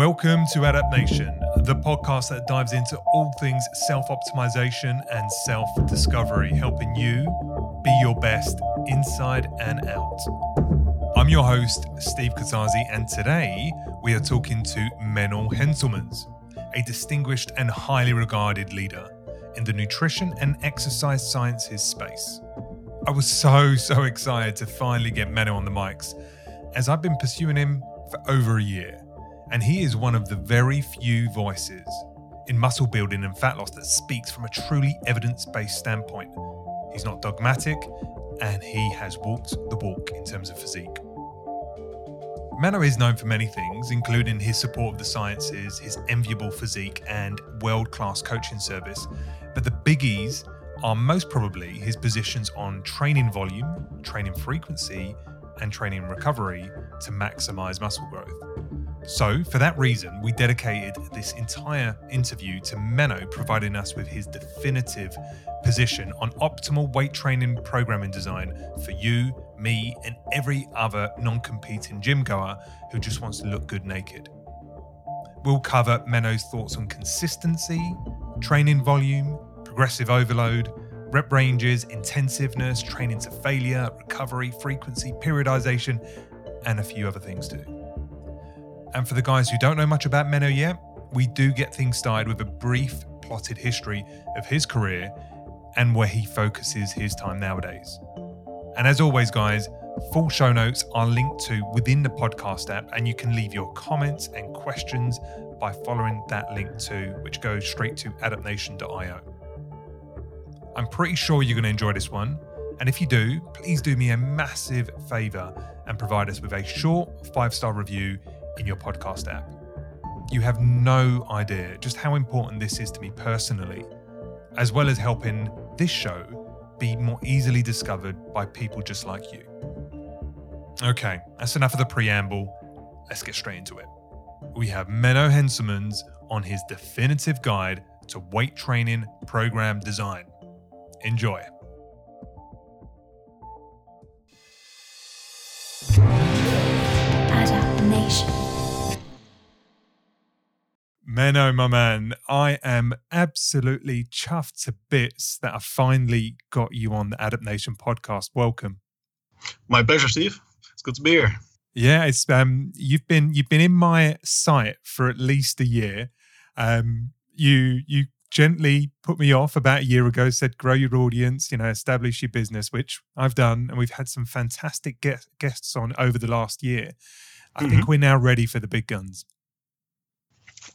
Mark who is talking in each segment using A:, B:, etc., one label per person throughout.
A: Welcome to Adapt Nation, the podcast that dives into all things self optimization and self discovery, helping you be your best inside and out. I'm your host, Steve Katazi, and today we are talking to Menno Henselmans, a distinguished and highly regarded leader in the nutrition and exercise sciences space. I was so, so excited to finally get Menno on the mics, as I've been pursuing him for over a year and he is one of the very few voices in muscle building and fat loss that speaks from a truly evidence based standpoint. He's not dogmatic, and he has walked the walk in terms of physique. Menno is known for many things, including his support of the sciences, his enviable physique, and world class coaching service. But the biggies are most probably his positions on training volume, training frequency, and training recovery to maximize muscle growth. So, for that reason, we dedicated this entire interview to Menno providing us with his definitive position on optimal weight training programming design for you, me, and every other non competing gym goer who just wants to look good naked. We'll cover Menno's thoughts on consistency, training volume, progressive overload, rep ranges, intensiveness, training to failure, recovery, frequency, periodization, and a few other things too. And for the guys who don't know much about Menno yet, we do get things started with a brief plotted history of his career and where he focuses his time nowadays. And as always, guys, full show notes are linked to within the podcast app, and you can leave your comments and questions by following that link too, which goes straight to adaptnation.io. I'm pretty sure you're going to enjoy this one. And if you do, please do me a massive favor and provide us with a short five star review in your podcast app. You have no idea just how important this is to me personally, as well as helping this show be more easily discovered by people just like you. Okay, that's enough of the preamble. Let's get straight into it. We have Menno Henselmans on his definitive guide to weight training program design. Enjoy. Menno, my man, I am absolutely chuffed to bits that I finally got you on the Adapt Nation podcast. Welcome.
B: My pleasure, Steve. It's good to be here.
A: Yeah, it's um you've been you've been in my site for at least a year. Um you you gently put me off about a year ago, said grow your audience, you know, establish your business, which I've done, and we've had some fantastic guests on over the last year. I mm-hmm. think we're now ready for the big guns.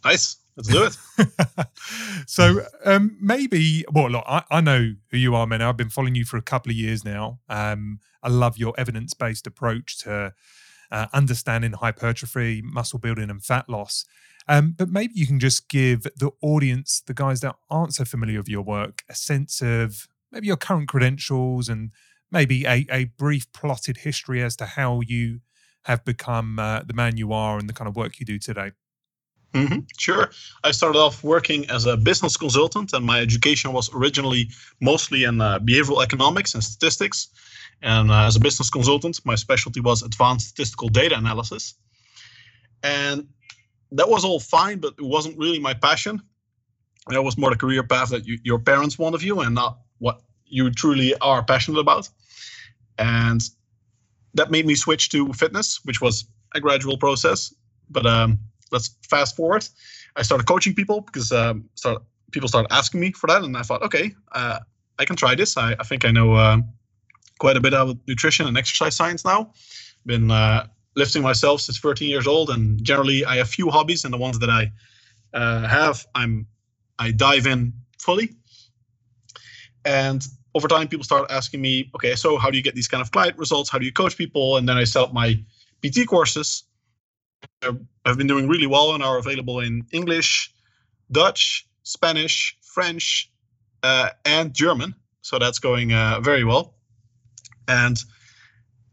B: Nice. Let's do
A: it. so um, maybe, well, look, I, I, know who you are, man. I've been following you for a couple of years now. Um, I love your evidence based approach to uh, understanding hypertrophy, muscle building, and fat loss. Um, but maybe you can just give the audience, the guys that aren't so familiar with your work, a sense of maybe your current credentials and maybe a, a brief plotted history as to how you have become uh, the man you are and the kind of work you do today.
B: Mm-hmm, sure. I started off working as a business consultant, and my education was originally mostly in uh, behavioral economics and statistics. And uh, as a business consultant, my specialty was advanced statistical data analysis. And that was all fine, but it wasn't really my passion. That was more the career path that you, your parents want of you and not what you truly are passionate about. And that made me switch to fitness, which was a gradual process. But um, let's fast forward. I started coaching people because um, start, people started asking me for that, and I thought, okay, uh, I can try this. I, I think I know uh, quite a bit about nutrition and exercise science now. Been uh, lifting myself since 13 years old, and generally I have few hobbies, and the ones that I uh, have, I'm I dive in fully. And over time, people start asking me, okay, so how do you get these kind of client results? How do you coach people? And then I set up my PT courses have been doing really well and are available in English, Dutch, Spanish, French, uh, and German. So that's going uh, very well. And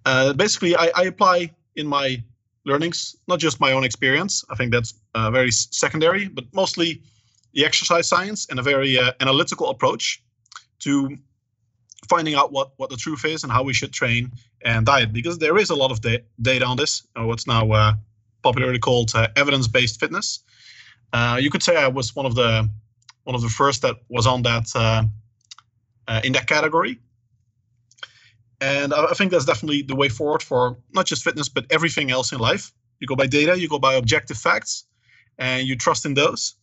B: uh, basically, I, I, apply in my learnings not just my own experience. I think that's uh, very secondary, but mostly the exercise science and a very uh, analytical approach to finding out what what the truth is and how we should train and diet because there is a lot of da- data on this. Uh, what's now popularly called uh, evidence-based fitness. Uh, you could say I was one of the one of the first that was on that uh, uh, in that category. And I, I think that's definitely the way forward for not just fitness but everything else in life. You go by data, you go by objective facts, and you trust in those,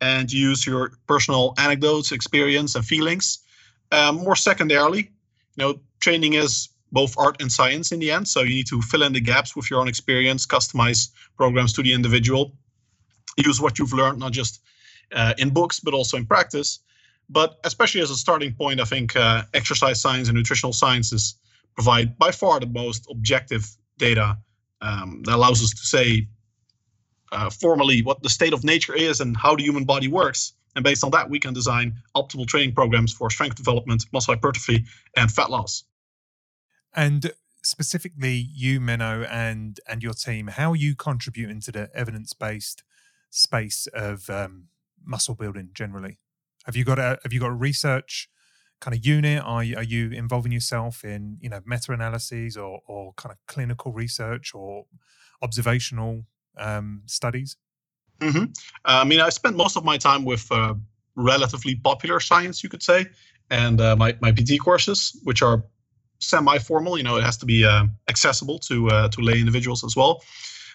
B: and you use your personal anecdotes, experience, and feelings. Um, more secondarily, you know, training is both art and science in the end. So you need to fill in the gaps with your own experience, customize programs to the individual, use what you've learned, not just uh, in books, but also in practice. But especially as a starting point, I think uh, exercise science and nutritional sciences provide by far the most objective data um, that allows us to say uh, formally what the state of nature is and how the human body works. And based on that, we can design optimal training programs for strength development, muscle hypertrophy, and fat loss.
A: And specifically, you, Menno, and and your team, how are you contributing to the evidence based space of um, muscle building generally? Have you got a have you got a research kind of unit? Are you, are you involving yourself in you know meta analyses or or kind of clinical research or observational um, studies?
B: Mm-hmm. Uh, I mean, I spent most of my time with uh, relatively popular science, you could say, and uh, my my PT courses, which are semi-formal. You know, it has to be uh, accessible to uh, to lay individuals as well.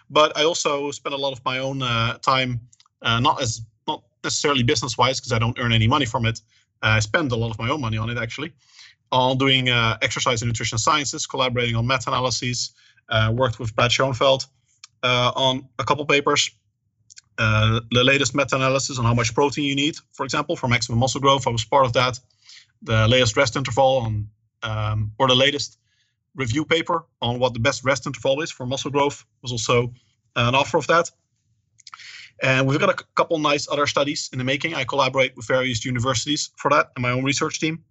B: But I also spend a lot of my own uh, time, uh, not as not necessarily business-wise, because I don't earn any money from it. I spend a lot of my own money on it actually, on doing uh, exercise and nutrition sciences, collaborating on meta-analyses. Uh, worked with Brad Schoenfeld on a couple papers. the latest meta-analysis on how much protein you need, for example, for maximum muscle growth. I was part of that. The latest rest interval on um, or the latest review paper on what the best rest interval is for muscle growth was also an offer of that. And we've got a couple nice other studies in the making. I collaborate with various universities for that and my own research team.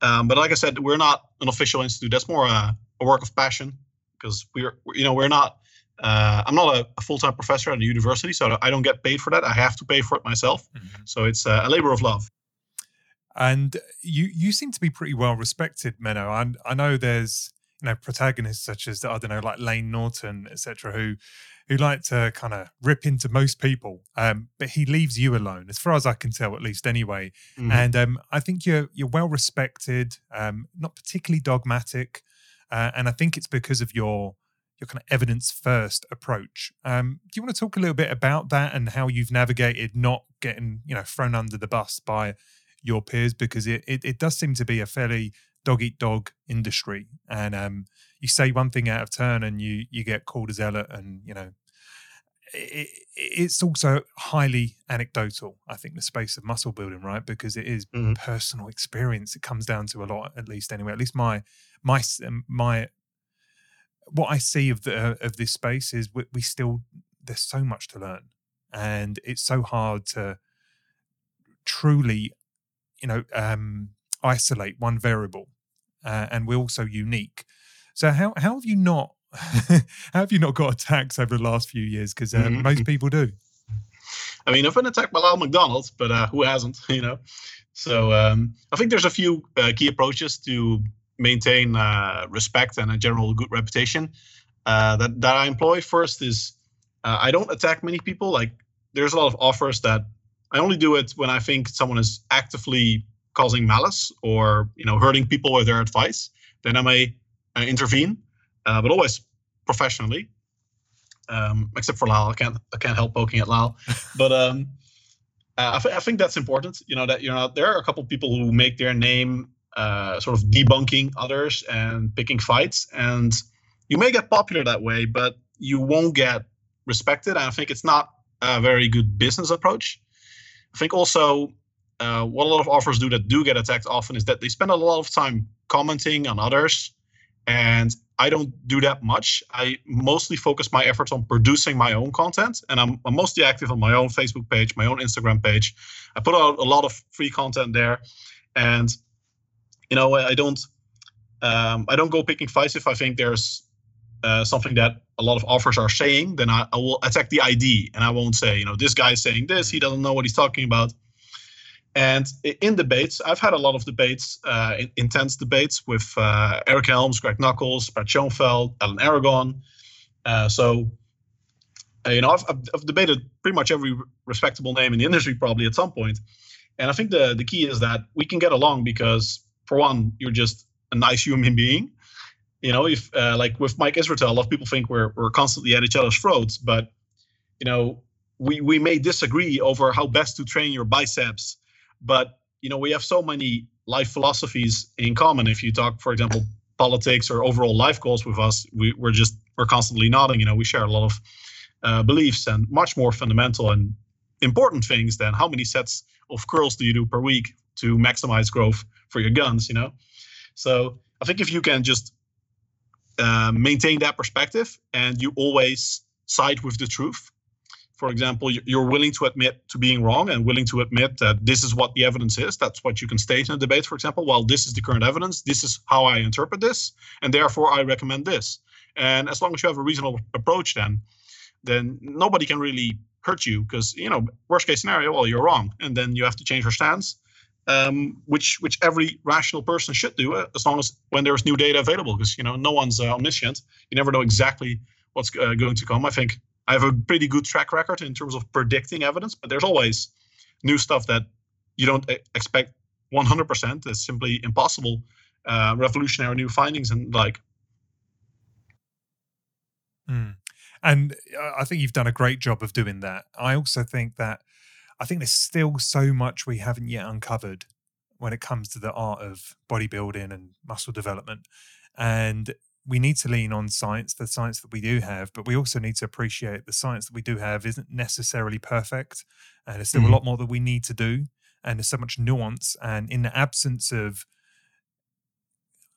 B: Um, but like I said, we're not an official institute. That's more a, a work of passion because we're, you know, we're not. Uh, I'm not a, a, full-time professor at a university, so I don't get paid for that. I have to pay for it myself. Mm-hmm. So it's a labor of love.
A: And you you seem to be pretty well respected, Menno. I, I know there's you know protagonists such as I don't know like Layne Norton, etc., who who like to kind of rip into most people, um, but he leaves you alone, as far as I can tell, at least anyway. Mm-hmm. And um, I think you're you're well respected, um, not particularly dogmatic, uh, and I think it's because of your your kind of evidence first approach. Um, do you want to talk a little bit about that and how you've navigated not getting you know thrown under the bus by your peers because it, it, it does seem to be a fairly dog eat dog industry. And um, you say one thing out of turn and you you get called a zealot and you know it, it's also highly anecdotal i think the space of muscle building right? Because it is mm-hmm. personal experience. It comes down to a lot at least anyway at least my my um, my what i see of the of this space is we, we still there's so much to learn. And it's so hard to truly you know um, isolate one variable, uh, and we're also unique. So how how have you not how have you not got attacked over the last few years? Because uh, mm-hmm. most people do.
B: I mean, I've been attacked by Lyle McDonald, but uh, who hasn't? You know. So um, I think there's a few uh, key approaches to maintain uh, respect and a general good reputation uh, that that I employ. First is I don't attack many people. Like there's a lot of offers that I only do it when I think someone is actively causing malice or you know hurting people with their advice. Then I may uh, intervene, uh, but always professionally. Um, except for Lyle, I can't I can't help poking at Lyle, but um, uh, I, th- I, think that's important. You know that you know there are a couple people who make their name uh, sort of debunking others and picking fights, and you may get popular that way, but you won't get respected. And I think it's not a very good business approach. I think also uh, what a lot of offers do that do get attacked often is that they spend a lot of time commenting on others. And I don't do that much. I mostly focus my efforts on producing my own content. And I'm, I'm mostly active on my own Facebook page, my own Instagram page. I put out a lot of free content there. And, you know, I don't. Um, I don't go picking fights if I think there's uh, something that a lot of offers are saying, then I, I, will attack the ID and I won't say, you know, this guy is saying this, he doesn't know what he's talking about. And in debates, I've had a lot of debates, uh, intense debates with uh, Eric Helms, Greg Nuckols, Brad Schoenfeld, Alan Aragon. Uh, so uh, you know, I've, I've, debated pretty much every respectable name in the industry probably at some point. point, and I think the the key is that we can get along because for one, you're just a nice human being. You know, if uh, like with Mike Israetel, a lot of people think we're we're constantly at each other's throats, but you know, we we may disagree over how best to train your biceps, but you know, we have so many life philosophies in common. If you talk, for example, politics or overall life goals with us, we, we're just we're constantly nodding. You know, we share a lot of uh, beliefs and much more fundamental and important things than how many sets of curls do you do per week to maximize growth for your guns. You know, so I think if you can just uh, maintain that perspective and you always side with the truth for example, you're willing to admit to being wrong and willing to admit that this is what the evidence is. That's what you can state in a debate, for example. Well, this is the current evidence. This is how I interpret this, and therefore I recommend this. And as long as you have a reasonable approach, then then nobody can really hurt you because you know worst case scenario, well, you're wrong, and then you have to change your stance, um, which which every rational person should do uh, as long as when there's new data available, because you know no one's uh, omniscient. You never know exactly what's uh, going to come. I think I have a pretty good track record in terms of predicting evidence, but there's always new stuff that you don't expect 100%. It's simply impossible. Uh, revolutionary new findings and like.
A: Mm. And uh, I think you've done a great job of doing that. I also think that I think there's still so much we haven't yet uncovered when it comes to the art of bodybuilding and muscle development. And we need to lean on science, the science that we do have, but we also need to appreciate the science that we do have isn't necessarily perfect. And there's still mm-hmm. a lot more that we need to do. And there's so much nuance. And in the absence of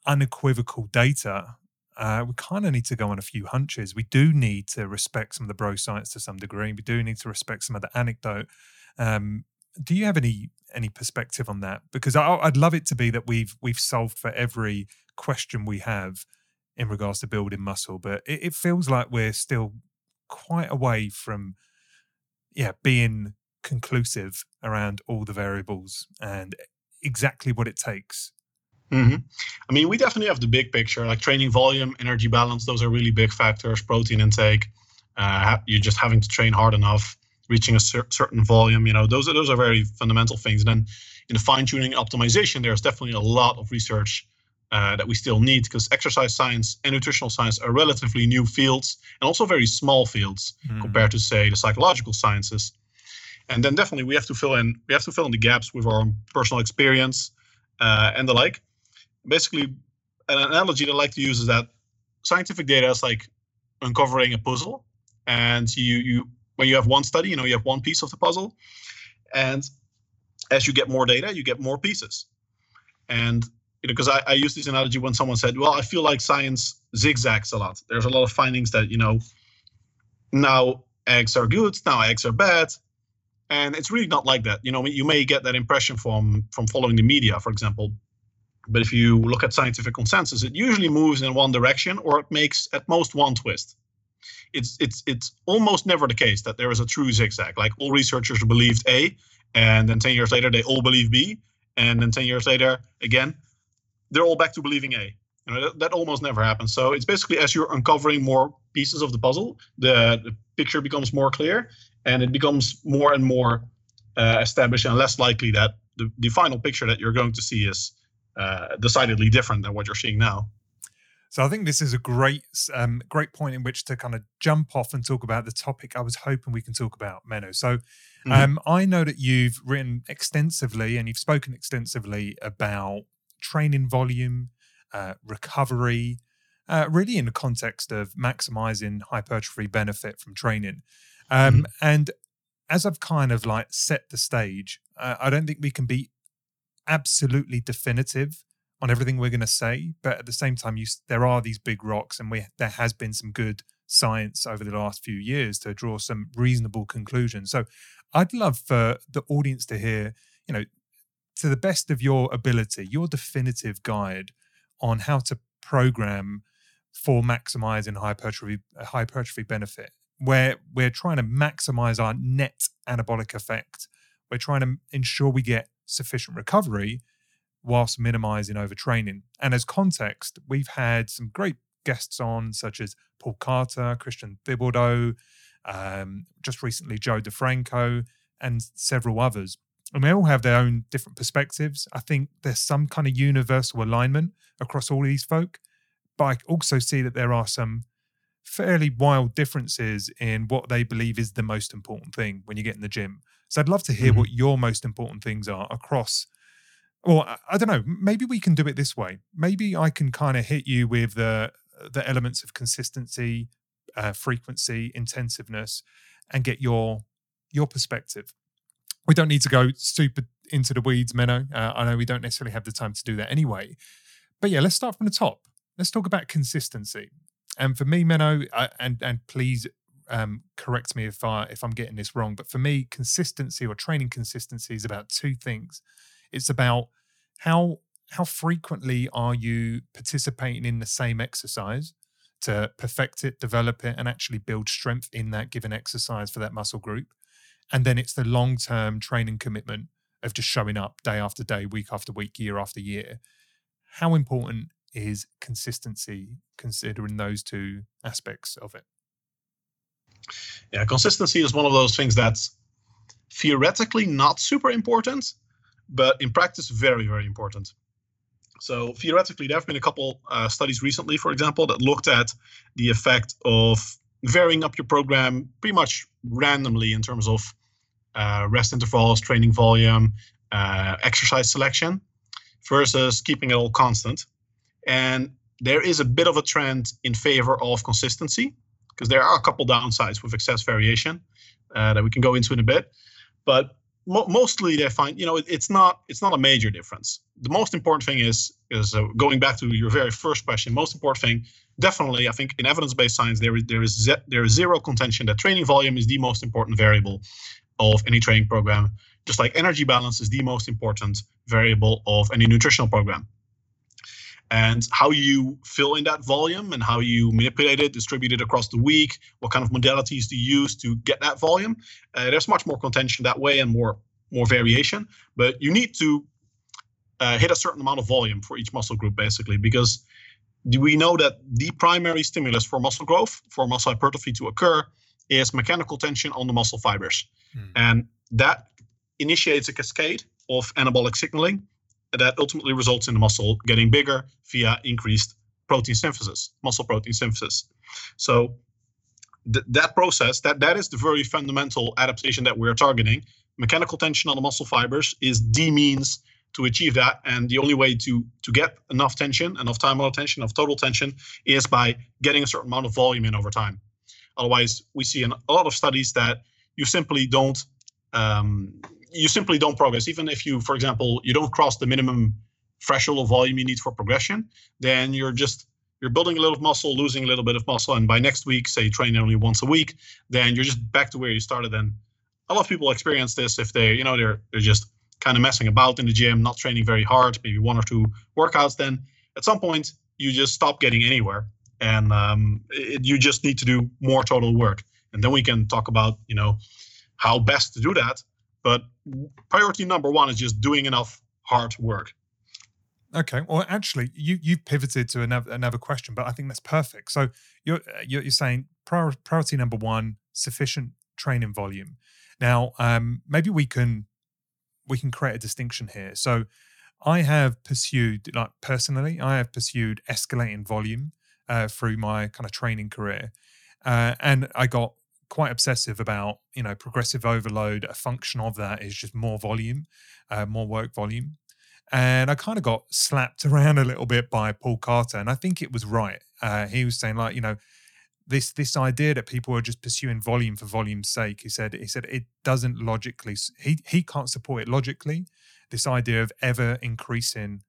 A: unequivocal data, uh, we kind of need to go on a few hunches. We do need to respect some of the bro science to some degree. We do need to respect some of the anecdote. Um, do you have any any perspective on that? Because I, would love it to be that we've we've solved for every question we have, in regards to building muscle, but it, it feels like we're still quite away from, yeah, being conclusive around all the variables and exactly what it takes.
B: Mm-hmm. I mean, we definitely have the big picture, like training volume, energy balance. Those are really big factors. Protein intake, uh, you're just having to train hard enough, reaching a cer- certain volume. You know, those are those are very fundamental things. And then in the fine tuning optimization, there's definitely a lot of research uh, that we still need because exercise science and nutritional science are relatively new fields and also very small fields mm. compared to say the psychological sciences and then definitely we have to fill in we have to fill in the gaps with our personal experience uh, and the like basically an analogy that i like to use is that scientific data is like uncovering a puzzle and you you when you have one study you know you have one piece of the puzzle and as you get more data you get more pieces and you know, because I, I use this analogy when someone said, "Well, I feel like science zigzags a lot. There's a lot of findings that you know now eggs are good, now eggs are bad, and it's really not like that. You know, you may get that impression from from following the media, for example. But if you look at scientific consensus, it usually moves in one direction, or it makes at most one twist. It's it's it's almost never the case that there is a true zigzag. Like all researchers believed A, and then ten years later they all believe B, and then ten years later again they're all back to believing A. You know, that, that almost never happens. So it's basically as you're uncovering more pieces of the puzzle, the, the picture becomes more clear and it becomes more and more uh, established and less likely that the, the final picture that you're going to see is uh, decidedly different than what you're seeing now.
A: So I think this is a great, um, great point in which to kind of jump off and talk about the topic I was hoping we can talk about, Menno. So mm-hmm. um, I know that you've written extensively and you've spoken extensively about training volume, uh, recovery, uh, really in the context of maximizing hypertrophy benefit from training. Um, mm-hmm. And as I've kind of like set the stage, uh, I don't think we can be absolutely definitive on everything we're going to say, but at the same time, you, there are these big rocks, and we there has been some good science over the last few years to draw some reasonable conclusions. So, I'd love for the audience to hear, you know, to the best of your ability, your definitive guide on how to program for maximizing hypertrophy hypertrophy benefit where we're trying to maximize our net anabolic effect we're trying to ensure we get sufficient recovery whilst minimizing overtraining and as context we've had some great guests on such as paul carter christian thibaudeau um, just recently Joe DeFranco, and several others. And they all have their own different perspectives. I think there's some kind of universal alignment across all of these folk, but I also see that there are some fairly wild differences in what they believe is the most important thing when you get in the gym. So I'd love to hear mm-hmm. what your most important things are across. Or I don't know, maybe we can do it this way. Maybe I can kind of hit you with the the elements of consistency, uh, frequency, intensiveness, and get your your perspective. We don't need to go super into the weeds, Menno. Uh, I know we don't necessarily have the time to do that anyway. But yeah, let's start from the top. Let's talk about consistency. And for me, Menno, I, and and please um, correct me if I if I'm getting this wrong, but for me, consistency or training consistency is about two things. It's about how how frequently are you participating in the same exercise to perfect it, develop it, and actually build strength in that given exercise for that muscle group. And then it's the long term training commitment of just showing up day after day, week after week, year after year. How important is consistency considering those two aspects of it?
B: Yeah, consistency is one of those things that's theoretically not super important, but in practice, very, very important. So theoretically, there have been a couple uh, studies recently, for example, that looked at the effect of varying up your program pretty much randomly in terms of uh, rest intervals, training volume, uh, exercise selection, versus keeping it all constant. And there is a bit of a trend in favor of consistency because there are a couple downsides with excess variation uh, that we can go into in a bit. But mo- mostly they find you know it, it's not it's not a major difference. The most important thing is is uh, going back to your very first question. Most important thing, definitely, I think in evidence-based science there is there is ze- there is zero contention that training volume is the most important variable of any training program. Just like energy balance is the most important variable of any nutritional program and how you fill in that volume and how you manipulate it, distribute it across the week, what kind of modalities to use to get that volume. Uh, there's much more contention that way and more more variation, but you need to uh, hit a certain amount of volume for each muscle group basically because we know that the primary stimulus for muscle growth, for muscle hypertrophy to occur, is mechanical tension on the muscle fibers, hmm. and that initiates a cascade of anabolic signaling that ultimately results in the muscle getting bigger via increased protein synthesis, muscle protein synthesis. So th- that process, that that is the very fundamental adaptation that we're targeting. Mechanical tension on the muscle fibers is the means to achieve that, and the only way to to get enough tension, enough time on tension, enough total tension, is by getting a certain amount of volume in over time. Otherwise, we see in a lot of studies that you simply don't um, you simply don't progress. Even if you, for example, you don't cross the minimum threshold of volume you need for progression, then you're just you're building a little muscle, losing a little bit of muscle, and by next week, say training only once a week, then you're just back to where you started. And a lot of people experience this if they, you know, they're they're just kind of messing about in the gym, not training very hard, maybe one or two workouts. Then at some point, you just stop getting anywhere, and um, it, you just need to do more total work. And then we can talk about, you know, how best to do that. But priority number one is just doing enough hard work.
A: Okay. Well, actually, you you pivoted to another another question, but I think that's perfect. So you're you're, you're saying priority number one, sufficient training volume. Now, um, maybe we can we can create a distinction here. So I have pursued, like personally, I have pursued escalating volume uh, through my kind of training career, uh, and I got quite obsessive about you know progressive overload a function of that is just more volume uh, more work volume. And i kind of got slapped around a little bit by paul carter and i think it was right. Uh, he was saying like you know this this idea that people are just pursuing volume for volume's sake he said he said it doesn't logically he he can't support it logically this idea of ever increasing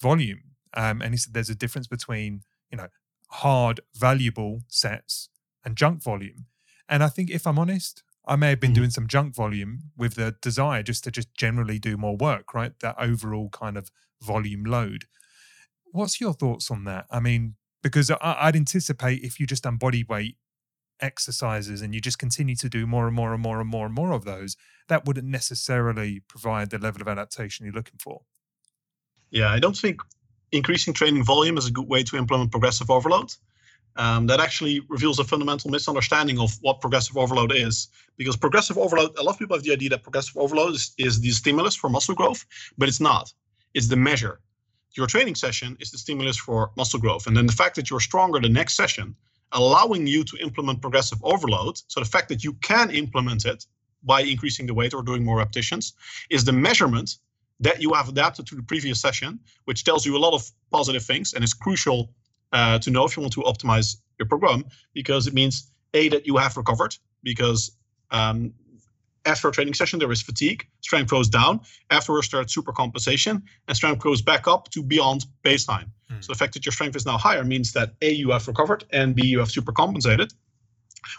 A: volume. Um, and he said there's a difference between you know hard valuable sets and junk volume and I think if I'm honest, I may have been mm. doing some junk volume with the desire just to just generally do more work, right? That overall kind of volume load. What's your thoughts on that? I mean, because I, would anticipate if you just done body weight exercises and you just continue to do more and more and more and more and more of those, that wouldn't necessarily provide the level of adaptation you're looking for.
B: Yeah, I don't think increasing training volume is a good way to implement progressive overload. Um, that actually reveals a fundamental misunderstanding of what progressive overload is. Because progressive overload, a lot of people have the idea that progressive overload is, is the stimulus for muscle growth, but it's not. It's the measure. Your training session is the stimulus for muscle growth. And then the fact that you're stronger the next session, allowing you to implement progressive overload, so the fact that you can implement it by increasing the weight or doing more repetitions, is the measurement that you have adapted to the previous session, which tells you a lot of positive things and is crucial uh, to know if you want to optimize your program because it means a that you have recovered because um, after a training session there is fatigue strength goes down afterwards starts super compensation and strength goes back up to beyond baseline. Mm. so the fact that your strength is now higher means that a you have recovered and b you have super compensated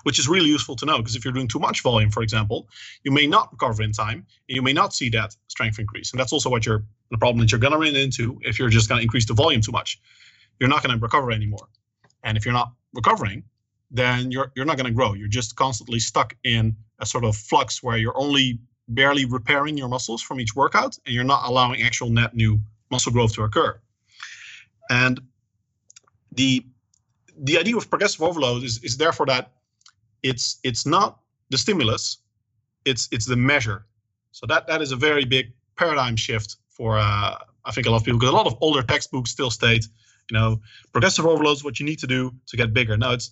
B: which is really useful to know because if you're doing too much volume for example you may not recover in time and you may not see that strength increase. And that's also what you're the problem that you're going to run into if you're just going to increase the volume too much you're not going to recover anymore. And if you're not recovering, then you're you're not going to grow. You're just constantly stuck in a sort of flux where you're only barely repairing your muscles from each workout, and you're not allowing actual net new muscle growth to occur. And the the idea of progressive overload is, is therefore that it's it's not the stimulus, it's it's the measure. So that that is a very big paradigm shift for uh, I think a lot of people because a lot of older textbooks still state you know, progressive overload is what you need to do to get bigger. Now, it's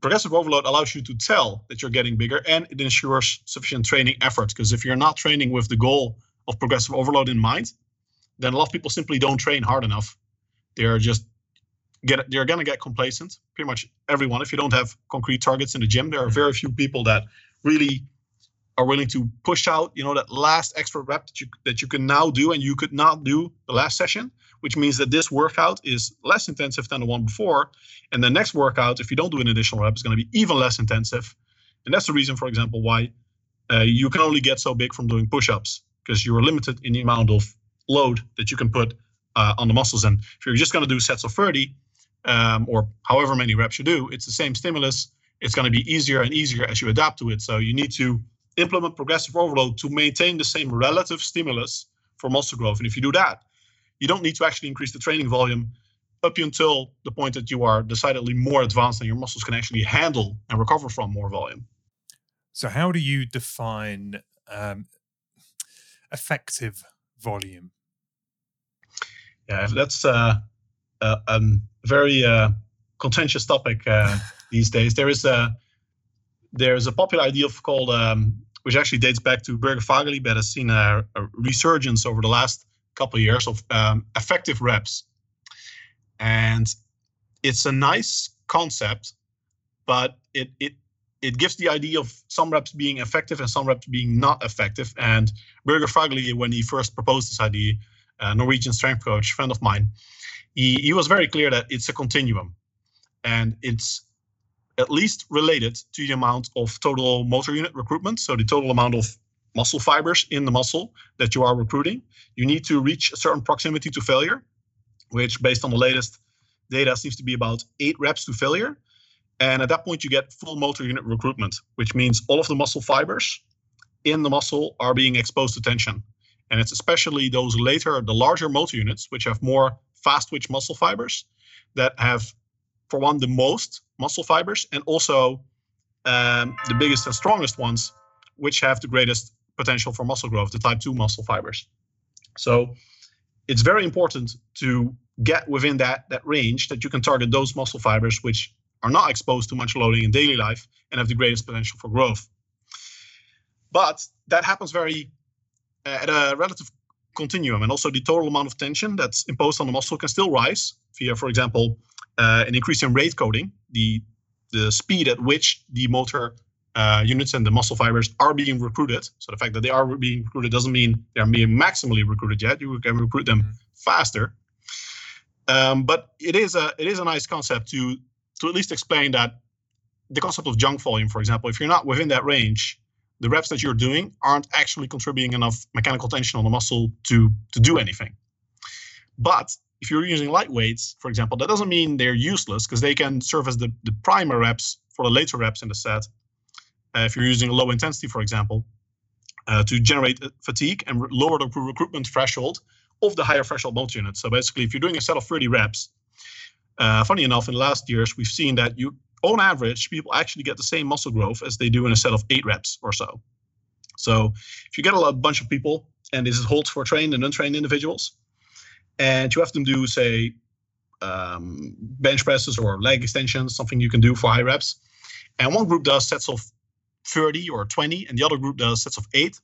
B: progressive overload allows you to tell that you're getting bigger and it ensures sufficient training effort. Because if you're not training with the goal of progressive overload in mind, then a lot of people simply don't train hard enough. They're just get they're gonna get complacent. Pretty much everyone. If you don't have concrete targets in the gym, there are very few people that really are willing to push out, you know, that last extra rep that you that you can now do and you could not do the last session which means that this workout is less intensive than the one before. And the next workout, if you don't do an additional rep, is going to be even less intensive. And that's the reason, for example, why uh, you can only get so big from doing push ups because you're limited in the amount of load that you can put uh, on the muscles. And if you're just going to do sets of 30 um, or however many reps you do, it's the same stimulus. It's going to be easier and easier as you adapt to it. So you need to implement progressive overload to maintain the same relative stimulus for muscle growth. And if you do that, you don't need to actually increase the training volume up until the point that you are decidedly more advanced and your muscles can actually handle and recover from more volume.
A: So, how do you define um, effective volume?
B: Yeah, that's uh, uh, a very uh, contentious topic uh, these days. There is a there is a popular idea of called um, which actually dates back to Borge Fagerli, but has seen a, a resurgence over the last couple of years of um, effective reps. And it's a nice concept, but it it it gives the idea of some reps being effective and some reps being not effective. And Borge Fagerli, when he first proposed this idea, a Norwegian strength coach, friend of mine, he, he was very clear that it's a continuum. And it's at least related to the amount of total motor unit recruitment, so the total amount of muscle fibers in the muscle that you are recruiting. You need to reach a certain proximity to failure, which, based on the latest data, seems to be about eight reps to failure. And at that point, you get full motor unit recruitment, which means all of the muscle fibers in the muscle are being exposed to tension. And it's especially those later, the larger motor units, which have more fast twitch muscle fibers, that have, for one, the most muscle fibers, and also um, the biggest and strongest ones, which have the greatest potential for muscle growth, the type 2 muscle fibers. So it's very important to get within that, that range that you can target those muscle fibers which are not exposed to much loading in daily life and have the greatest potential for growth. But that happens very uh, at a relative continuum, and also the total amount of tension that's imposed on the muscle can still rise via, for example, uh, an increase in rate coding, the the speed at which the motor uh, units and the muscle fibers are being recruited. So the fact that they are being recruited doesn't mean they're being maximally recruited yet. You can recruit them mm-hmm. faster. Um, but it is a it is a nice concept to to at least explain that the concept of junk volume, for example, if you're not within that range, the reps that you're doing aren't actually contributing enough mechanical tension on the muscle to to do anything. But if you're using light weights, for example, that doesn't mean they're useless because they can serve as the, the primer reps for the later reps in the set uh, if you're using low intensity, for example, uh, to generate fatigue and lower the recruitment threshold of the higher threshold motor unit. So basically, if you're doing a set of 30 reps, uh, funny enough, in the last years, we've seen that you, on average, people actually get the same muscle growth as they do in a set of eight reps or so. So if you get a lot, bunch of people, and this holds for trained and untrained individuals, and you have them do, say, um, bench presses or leg extensions, something you can do for high reps, and one group does sets of 30 or 20, and the other group does sets of eight,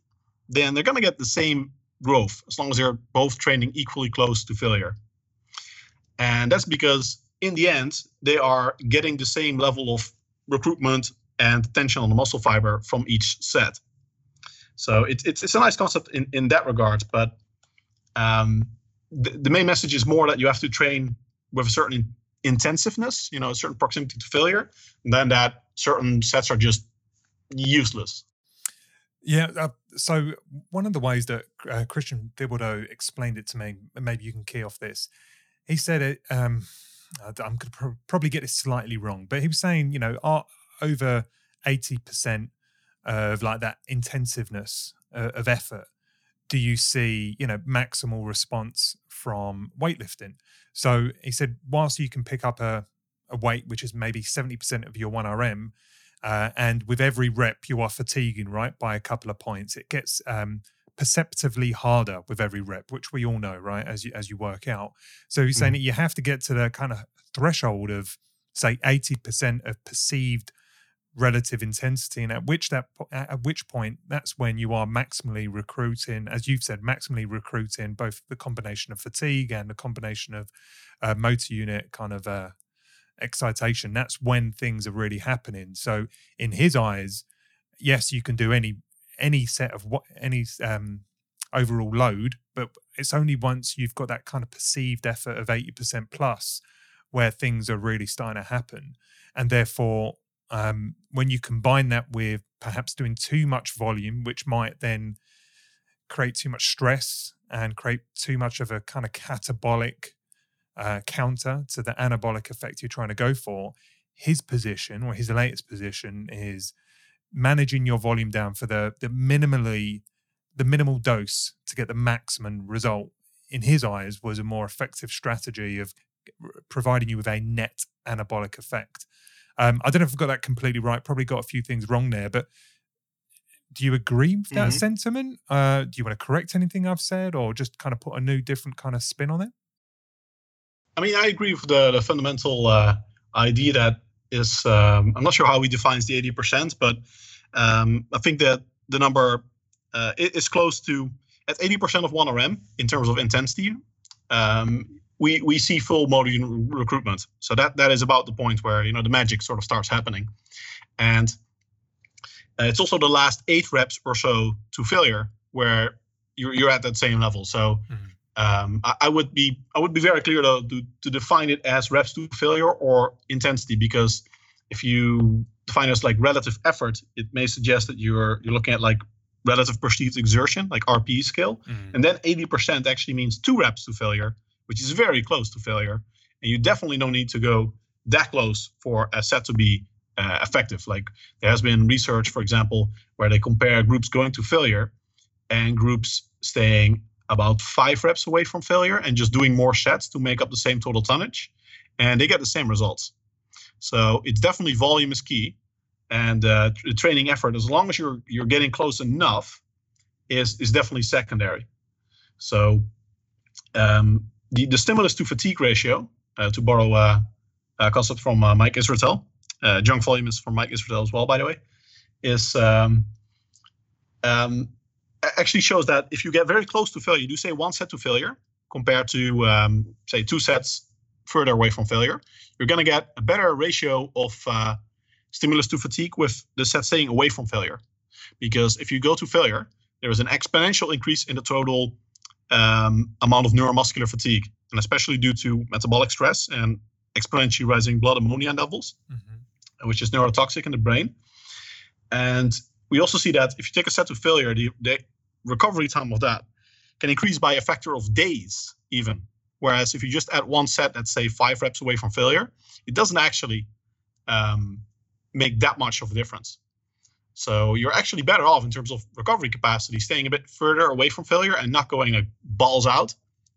B: then they're going to get the same growth as long as they're both training equally close to failure. And that's because in the end, they are getting the same level of recruitment and tension on the muscle fiber from each set. So it, it's, it's a nice concept in, in that regard, but um, the, the main message is more that you have to train with a certain intensiveness, you know, a certain proximity to failure, then that certain sets are just useless.
A: Yeah. Uh, so one of the ways that uh, Christian Thibaudeau explained it to me, maybe you can key off this. He said it. Um, I'm going to pr- probably get this slightly wrong, but he was saying, you know, over eighty percent of like that intensiveness uh, of effort do you see you know maximal response from weightlifting so he said whilst you can pick up a, a weight which is maybe 70% of your 1rm uh, and with every rep you are fatiguing right by a couple of points it gets um, perceptively harder with every rep which we all know right as you as you work out so he's saying mm. that you have to get to the kind of threshold of say 80% of perceived relative intensity and at which that at which point that's when you are maximally recruiting as you've said maximally recruiting both the combination of fatigue and the combination of uh, motor unit kind of uh, excitation. That's when things are really happening. So in his eyes yes you can do any any set of what any um overall load but it's only once you've got that kind of perceived effort of 80% plus where things are really starting to happen. And therefore um, when you combine that with perhaps doing too much volume, which might then create too much stress and create too much of a kind of catabolic uh, counter to the anabolic effect you're trying to go for, his position or his latest position is managing your volume down for the the minimally the minimal dose to get the maximum result in his eyes was a more effective strategy of providing you with a net anabolic effect um, I don't know if I've got that completely right. Probably got a few things wrong there, but do you agree with that mm-hmm. sentiment? Uh, do you want to correct anything I've said, or just kind of put a new, different kind of spin on it?
B: I mean, I agree with the, the fundamental uh, idea that is. Um, I'm not sure how he defines the 80%, but um, I think that the number uh, is close to at 80% of 1RM in terms of intensity. Um, we we see full motor recruitment. So that that is about the point where you know the magic sort of starts happening, and uh, it's also the last eight reps or so to failure where you're you're at that same level. So. Mm-hmm. Um, I, I, would be I would be very clear though to, to define it as reps to failure or intensity because if you define it as like relative effort, it may suggest that you're you're looking at like relative perceived exertion, like RPE scale, mm-hmm. and then 80% actually means two reps to failure, which is very close to failure. And you definitely don't need to go that close for a set to be uh, effective. Like there has been research, for example, where they compare groups going to failure and groups staying about five reps away from failure and just doing more sets to make up the same total tonnage, and they get the same results. So it's definitely volume is key, and uh, the training effort, as long as you're you're getting close enough, is is definitely secondary. So um, the, the stimulus to fatigue ratio, uh, to borrow uh, a concept from uh, Mike Israetel, junk volume is from Mike Israetel as well, by the way, is um, um, actually shows that if you get very close to failure, you do say one set to failure compared to um, say two sets further away from failure, you're going to get a better ratio of uh, stimulus to fatigue with the set staying away from failure. Because if you go to failure, there is an exponential increase in the total um, amount of neuromuscular fatigue, and especially due to metabolic stress and exponentially rising blood ammonia levels, mm-hmm. which is neurotoxic in the brain. And we also see that if you take a set to failure, the, the recovery time of that can increase by a factor of days, even. Whereas if you just add one set that's say five reps away from failure, it doesn't actually um, make that much of a difference. So you're actually better off in terms of recovery capacity, staying a bit further away from failure and not going like balls out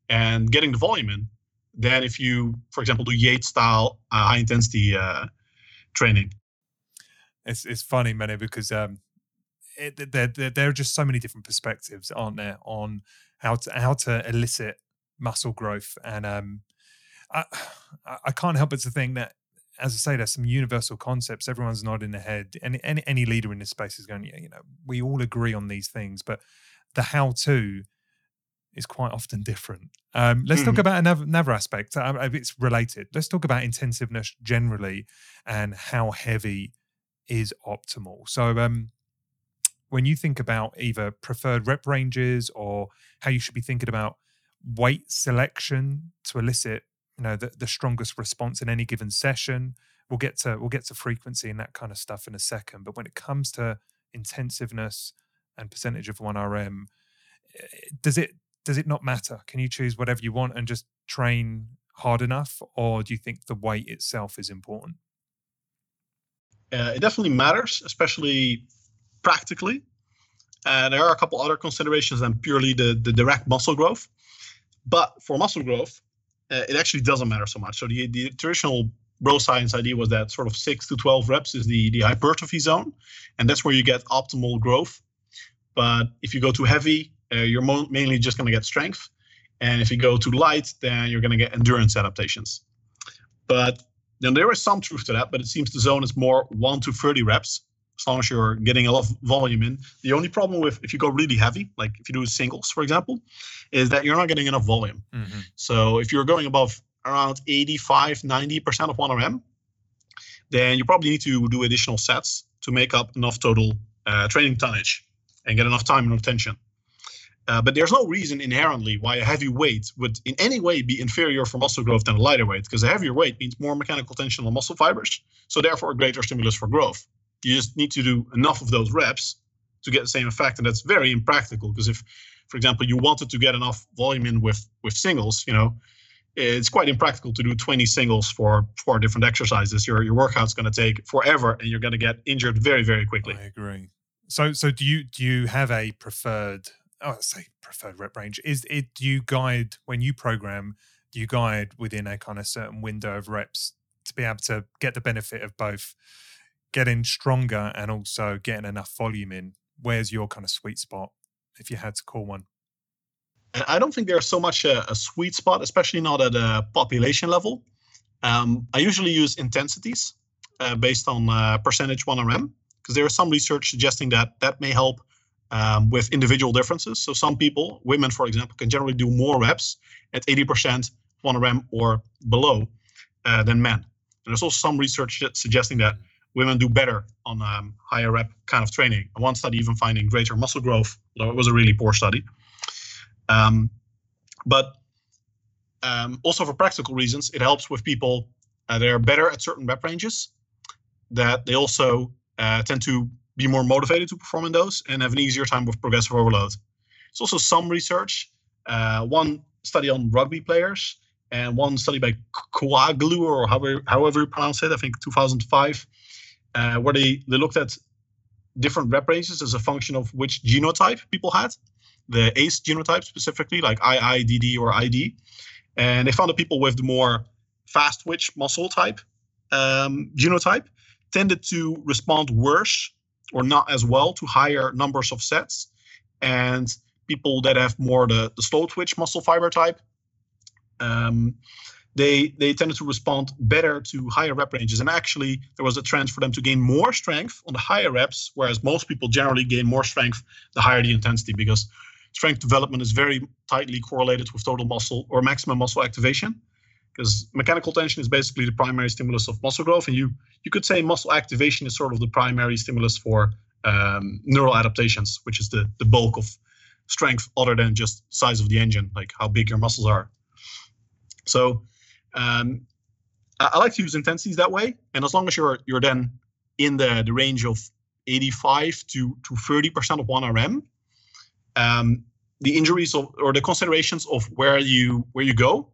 B: and getting the volume in than if you, for example, do Yates style uh, high intensity uh, training.
A: It's it's funny, Menno, because um, it, there, there there are just so many different perspectives, aren't there, on how to how to elicit muscle growth, and um, I I can't help but to think that as I say, there's some universal concepts. Everyone's nodding their head. Any, any any leader in this space is going, yeah, you know, we all agree on these things, but the how to is quite often different. Um, let's mm-hmm. talk about another, another aspect. Uh, it's related. Let's talk about intensiveness generally and how heavy is optimal. So, um, when you think about either preferred rep ranges or how you should be thinking about weight selection to elicit you know the, the strongest response in any given session. We'll get to we'll get to frequency and that kind of stuff in a second but when it comes to intensiveness and percentage of 1rm eh, does it does it not matter? Can you choose whatever you want and just train hard enough or do you think the weight itself is important?
B: Uh, it definitely matters especially practically. Uh, there are a couple other considerations than purely the, the direct muscle growth but for muscle growth it actually doesn't matter so much. So the, the traditional bro science idea was that sort of six to 12 reps is the, the hypertrophy zone, and that's where you get optimal growth. But if you go too heavy, uh, you're mo- mainly just going to get strength. And if you go too light, then you're going to get endurance adaptations. But then there is some truth to that, but it seems the zone is more 1 to 30 reps as long as you're getting a lot of volume in. The only problem with if you go really heavy, like if you do singles, for example, is that you're not getting enough volume. Mm-hmm. So if you're going above around 85, 90% of 1RM, then you probably need to do additional sets to make up enough total uh, training tonnage and get enough time under tension. Uh, but there's no reason inherently why a heavy weight would in any way be inferior for muscle growth than a lighter weight, because a heavier weight means more mechanical tension on muscle fibers, so therefore a greater stimulus for growth. You just need to do enough of those reps to get the same effect, and that's very impractical because if, for example, you wanted to get enough volume in with with singles, you know, it's quite impractical to do 20 singles for four different exercises. Your your workout's going to take forever, and you're going to get injured very very quickly.
A: I agree. So so do you do you have a preferred? Oh, let's say preferred rep range. Is it? Do you guide when you program? Do you guide within a kind of certain window of reps to be able to get the benefit of both? Getting stronger and also getting enough volume in, where's your kind of sweet spot if you had to call one?
B: I don't think there's so much a, a sweet spot, especially not at a population level. Um, I usually use intensities uh, based on uh, percentage 1RM because there is some research suggesting that that may help um, with individual differences. So some people, women for example, can generally do more reps at 80% 1RM or below uh, than men. And there's also some research suggesting that women do better on um, higher rep kind of training. One study even finding greater muscle growth, though it was a really poor study. Um, but um, also for practical reasons, it helps with people uh, that are better at certain rep ranges, that they also uh, tend to be more motivated to perform in those and have an easier time with progressive overload. There's also some research, uh, one study on rugby players and one study by Coaglu or however, however you pronounce it, I think 2005, uh, where they, they looked at different rep ranges as a function of which genotype people had, the ACE genotype specifically, like II, DD, or ID. And they found that people with the more fast twitch muscle type um, genotype tended to respond worse or not as well to higher numbers of sets. And people that have more the, the slow twitch muscle fiber type um, they they tended to respond better to higher rep ranges. And actually, there was a trend for them to gain more strength on the higher reps, whereas most people generally gain more strength the higher the intensity, because strength development is very tightly correlated with total muscle or maximum muscle activation. Because mechanical tension is basically the primary stimulus of muscle growth, and you you could say muscle activation is sort of the primary stimulus for um, neural adaptations, which is the the bulk of strength, other than just size of the engine, like how big your muscles are. So um, I, I, like to use intensities that way, and as long as you're you're then in the, the range of 85 to to 30 percent of 1RM, um, the injuries of, or the considerations of where you where you go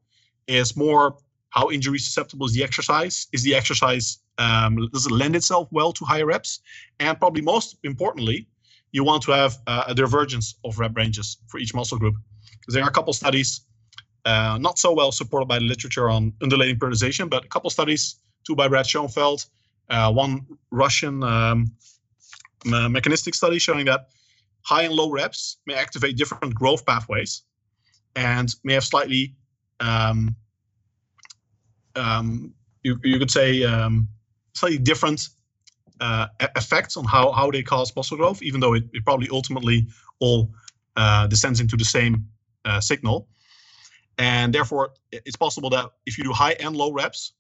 B: is more how injury susceptible is the exercise? Is the exercise um, does it lend itself well to higher reps? And probably most importantly, you want to have uh, a divergence of rep ranges for each muscle group because there are a couple studies uh, not so well supported by the literature on undulating periodization, but a couple studies, two by Brad Schoenfeld, uh, one Russian um, mechanistic study showing that high and low reps may activate different growth pathways and may have slightly, um, um, you, you could say, um, slightly different uh, effects on how, how they cause muscle growth, even though it, it probably ultimately all uh, descends into the same uh, signal. And therefore, it's possible that if you do high and low reps,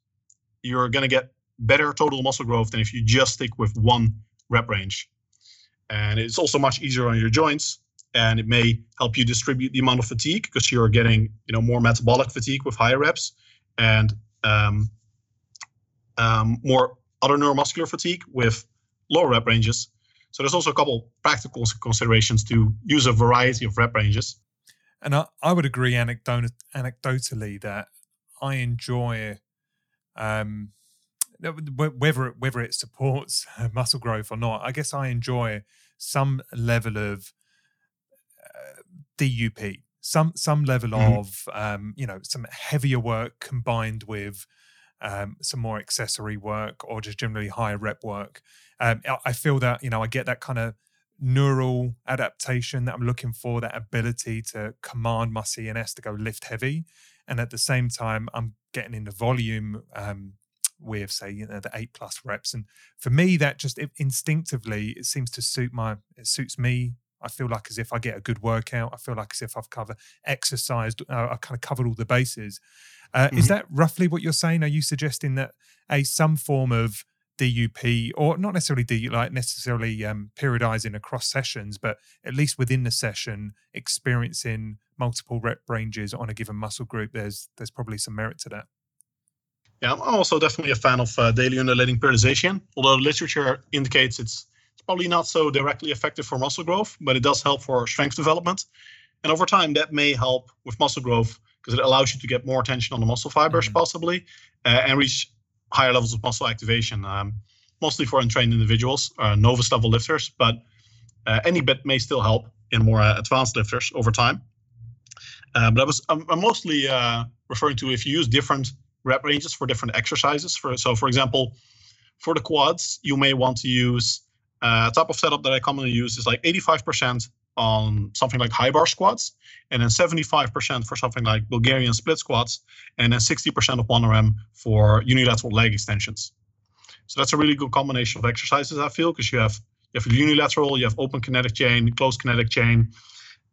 B: you're going to get better total muscle growth than if you just stick with one rep range. And it's also much easier on your joints, and it may help you distribute the amount of fatigue because you're getting you know more metabolic fatigue with higher reps and um, um, more other neuromuscular fatigue with lower rep ranges. So there's also a couple practical considerations to use a variety of rep ranges.
A: And I, I would agree anecdot- anecdotally that I enjoy um, whether whether it supports muscle growth or not. I guess I enjoy some level of uh, DUP, some some level mm-hmm. of um, you know some heavier work combined with um, some more accessory work or just generally higher rep work. Um, I feel that you know I get that kind of neural adaptation that I'm looking for, that ability to command my CNS to go lift heavy, and at the same time I'm getting into volume um, with say you know the eight plus reps. And for me, that just it, instinctively it seems to suit my it suits me. I feel like as if I get a good workout. I feel like as if I've covered exercised. Uh, I kind of covered all the bases. Uh, mm-hmm. Is that roughly what you're saying? Are you suggesting that a some form of DUP, or not necessarily DUP, like necessarily um, periodizing across sessions, but at least within the session, experiencing multiple rep ranges on a given muscle group, there's there's probably some merit to that.
B: Yeah, I'm also definitely a fan of uh, daily undulating periodization, although the literature indicates it's, it's probably not so directly effective for muscle growth, but it does help for strength development. And over time, that may help with muscle growth because it allows you to get more attention on the muscle fibers, mm-hmm. possibly, uh, and reach higher levels of muscle activation, um, mostly for untrained individuals, uh, novice level lifters, but uh, any bit may still help in more uh, advanced lifters over time. Uh, but I was I'm, I'm mostly uh, referring to if you use different rep ranges for different exercises. For so, for example, for the quads, you may want to use uh, type of setup that I commonly use is like 85% on something like high bar squats, and then 75% for something like Bulgarian split squats, and then 60% of 1RM for unilateral leg extensions. So that's a really good combination of exercises, I feel, because you have you have unilateral, you have open kinetic chain, closed kinetic chain,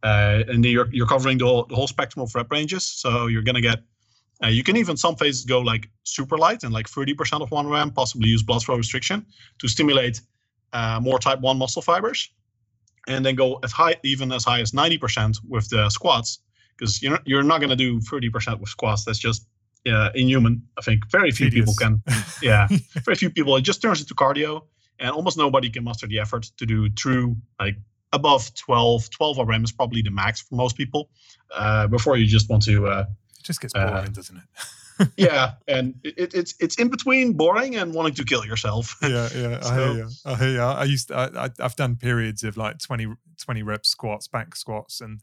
B: uh, and you're, you're covering the whole, the whole spectrum of rep ranges. So you're going to get, uh, you can even some phases go like super light and like 30% of 1RM, possibly use blood flow restriction to stimulate uh, more type 1 muscle fibers and then go as high, even as high as 90% with the squats, because you're not, you're not going to do 30% with squats. That's just uh, inhuman. I think very few Tedious. people can. Yeah, very few people. It just turns into cardio, and almost nobody can muster the effort to do true like above 12. 12 RM is probably the max for most people. Uh, before you just want to. Uh,
A: it just gets boring, uh, doesn't it?
B: yeah, and it, it's it's in between boring and wanting to kill yourself.
A: yeah, yeah, so, I hear you. I hear you. I used to, I, I've done periods of like 20, 20 rep squats, back squats, and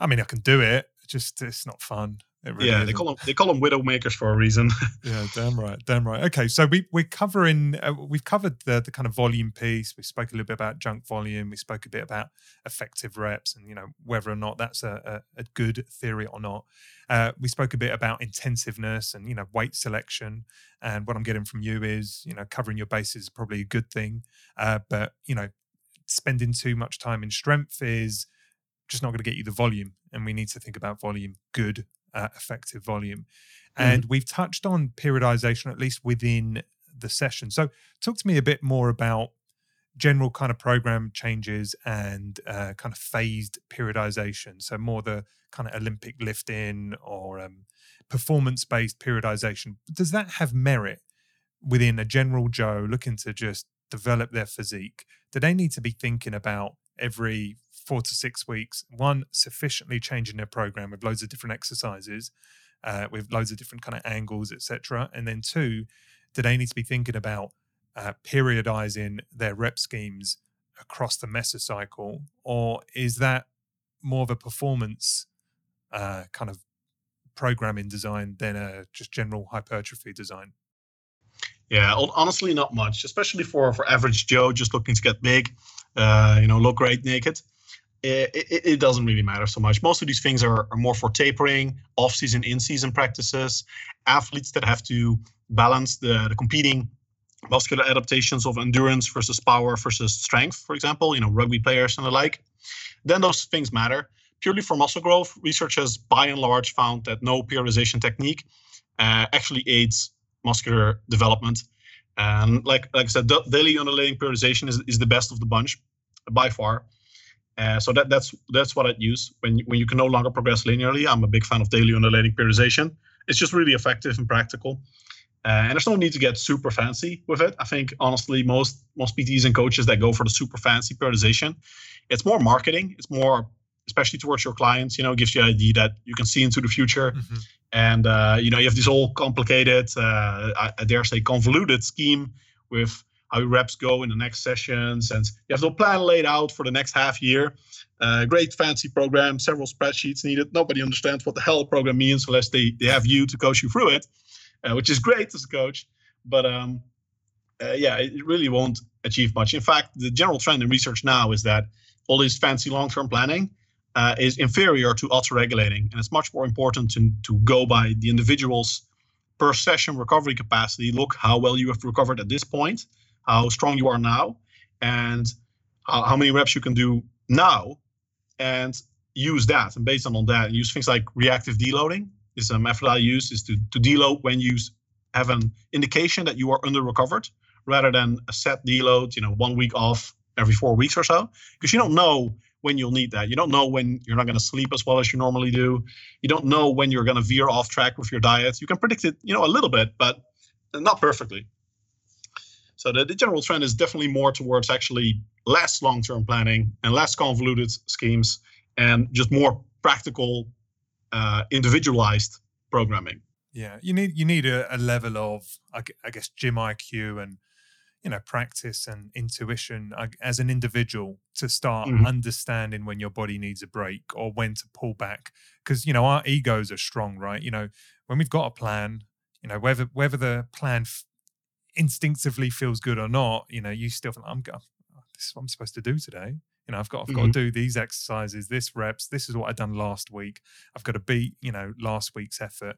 A: I mean I can do it. Just it's not fun.
B: Really yeah, isn't. they call them they call them widow makers for a reason.
A: yeah, damn right, damn right. Okay, so we we're covering uh, we've covered the the kind of volume piece. We spoke a little bit about junk volume. We spoke a bit about effective reps and you know whether or not that's a a, a good theory or not. Uh, we spoke a bit about intensiveness and you know weight selection. And what I'm getting from you is you know covering your bases is probably a good thing, uh, but you know spending too much time in strength is just not going to get you the volume. And we need to think about volume, good uh, effective volume. Mm-hmm. And we've touched on periodization, at least within the session. So, talk to me a bit more about general kind of program changes and uh, kind of phased periodization. So, more the kind of Olympic lifting or um, performance based periodization. Does that have merit within a general Joe looking to just develop their physique? Do they need to be thinking about every four to six weeks, one, sufficiently changing their program with loads of different exercises, uh, with loads of different kind of angles, etc. And then two, do they need to be thinking about uh, periodizing their rep schemes across the mesocycle, or is that more of a performance uh, kind of programming design than a just general hypertrophy design?
B: Yeah, honestly, not much, especially for for average Joe just looking to get big, uh, you know, look great naked. It, it, it, doesn't really matter so much. Most of these things are, are more for tapering, off-season, in-season practices, athletes that have to balance the, the competing muscular adaptations of endurance versus power versus strength, for example, you know, rugby players and the like. Then those things matter. Purely for muscle growth, research has by and large found that no periodization technique uh, actually aids muscular development. And like like I said, daily undulating periodization is, is the best of the bunch by far. Uh, so that that's that's what I'd use when when you can no longer progress linearly. I'm a big fan of daily undulating periodization. It's just really effective and practical. Uh, and there's no need to get super fancy with it. I think honestly, most most PTs and coaches that go for the super fancy periodization, it's more marketing. It's more, especially towards your clients. You know, gives you an idea that you can see into the future, mm-hmm. and uh, you know you have this whole complicated, uh, I, I, dare say, convoluted scheme with how your reps go in the next sessions, and you have the plan laid out for the next half year. Uh, great fancy program, several spreadsheets needed. Nobody understands what the hell a program means unless they, they have you to coach you through it uh, which is great as a coach. But um, uh, yeah, it really won't achieve much. In fact, the general trend in research now is that all this fancy long-term planning uh, is inferior to auto-regulating, and it's much more important to to go by the individual's per session recovery capacity. Look how well you have recovered at this point, how strong you are now, and how, how many reps you can do now, and use that. And based on that, use things like reactive deloading is a method I use is to, to deload when you have an indication that you are under recovered rather than a set deload, you know, one week off every four weeks or so, because you don't know when you'll need that. You don't know when you're not going to sleep as well as you normally do. You don't know when you're going to veer off track with your diet. You can predict it, you know, a little bit, but not perfectly. So the, the general trend is definitely more towards actually less long-term planning and less convoluted schemes and just more practical uh, individualized programming.
A: Yeah, you need you need a, a level of I, I, guess gym IQ and you know practice and intuition as an individual to start mm-hmm. understanding when your body needs a break or when to pull back because you know our egos are strong, right? You know when we've got a plan, you know whether whether the plan f- instinctively feels good or not, you know you still think I'm this is what I'm supposed to do today you know i've got i've mm-hmm. got to do these exercises this reps this is what i've done last week. I've got to beat you know last week's effort.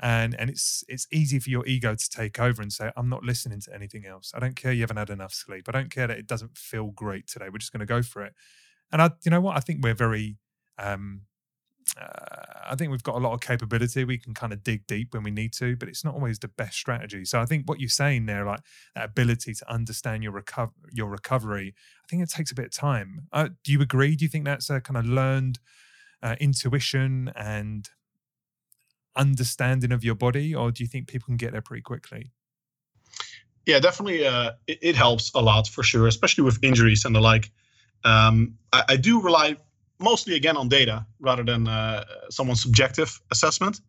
A: And and it's it's easy for your ego to take over and say i'm not listening to anything else. I don't care you haven't had enough sleep. I don't care that it doesn't feel great today. We're just going to go for it. And i you know what? I think we're very um uh, I think we've got a lot of capability. We can kind of dig deep when we need to, but it's not always the best strategy. So I think what you're saying there, like that ability to understand your recover your recovery, I think it takes a bit of time. Uh, do you agree? Do you think that's a kind of learned uh, intuition and understanding of your body, or do you think people can get there pretty quickly?
B: Yeah, definitely. Uh, it, it, helps a lot for sure, especially with injuries and the like. Um, I, I do rely mostly again on data rather than uh, someone's subjective assessment.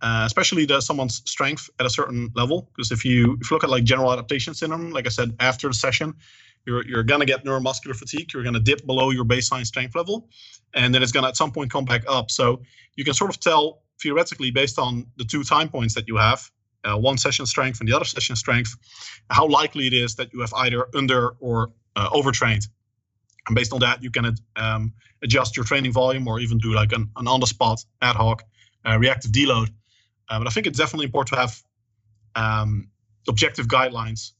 B: Uh, especially the someone's strength at a certain level. Because if you if you look at like general adaptation syndrome, like I said, after the session, you're you're gonna get neuromuscular fatigue. You're gonna dip below your baseline strength level, and then it's gonna at some point come back up. So you can sort of tell theoretically based on the two time points that you have, uh, one session strength and the other session strength, how likely it is that you have either under or uh, overtrained. And based on that, you can um, adjust your training volume or even do like an, an on the spot ad hoc uh, reactive deload. Uh, but I think it's definitely important to have um, objective guidelines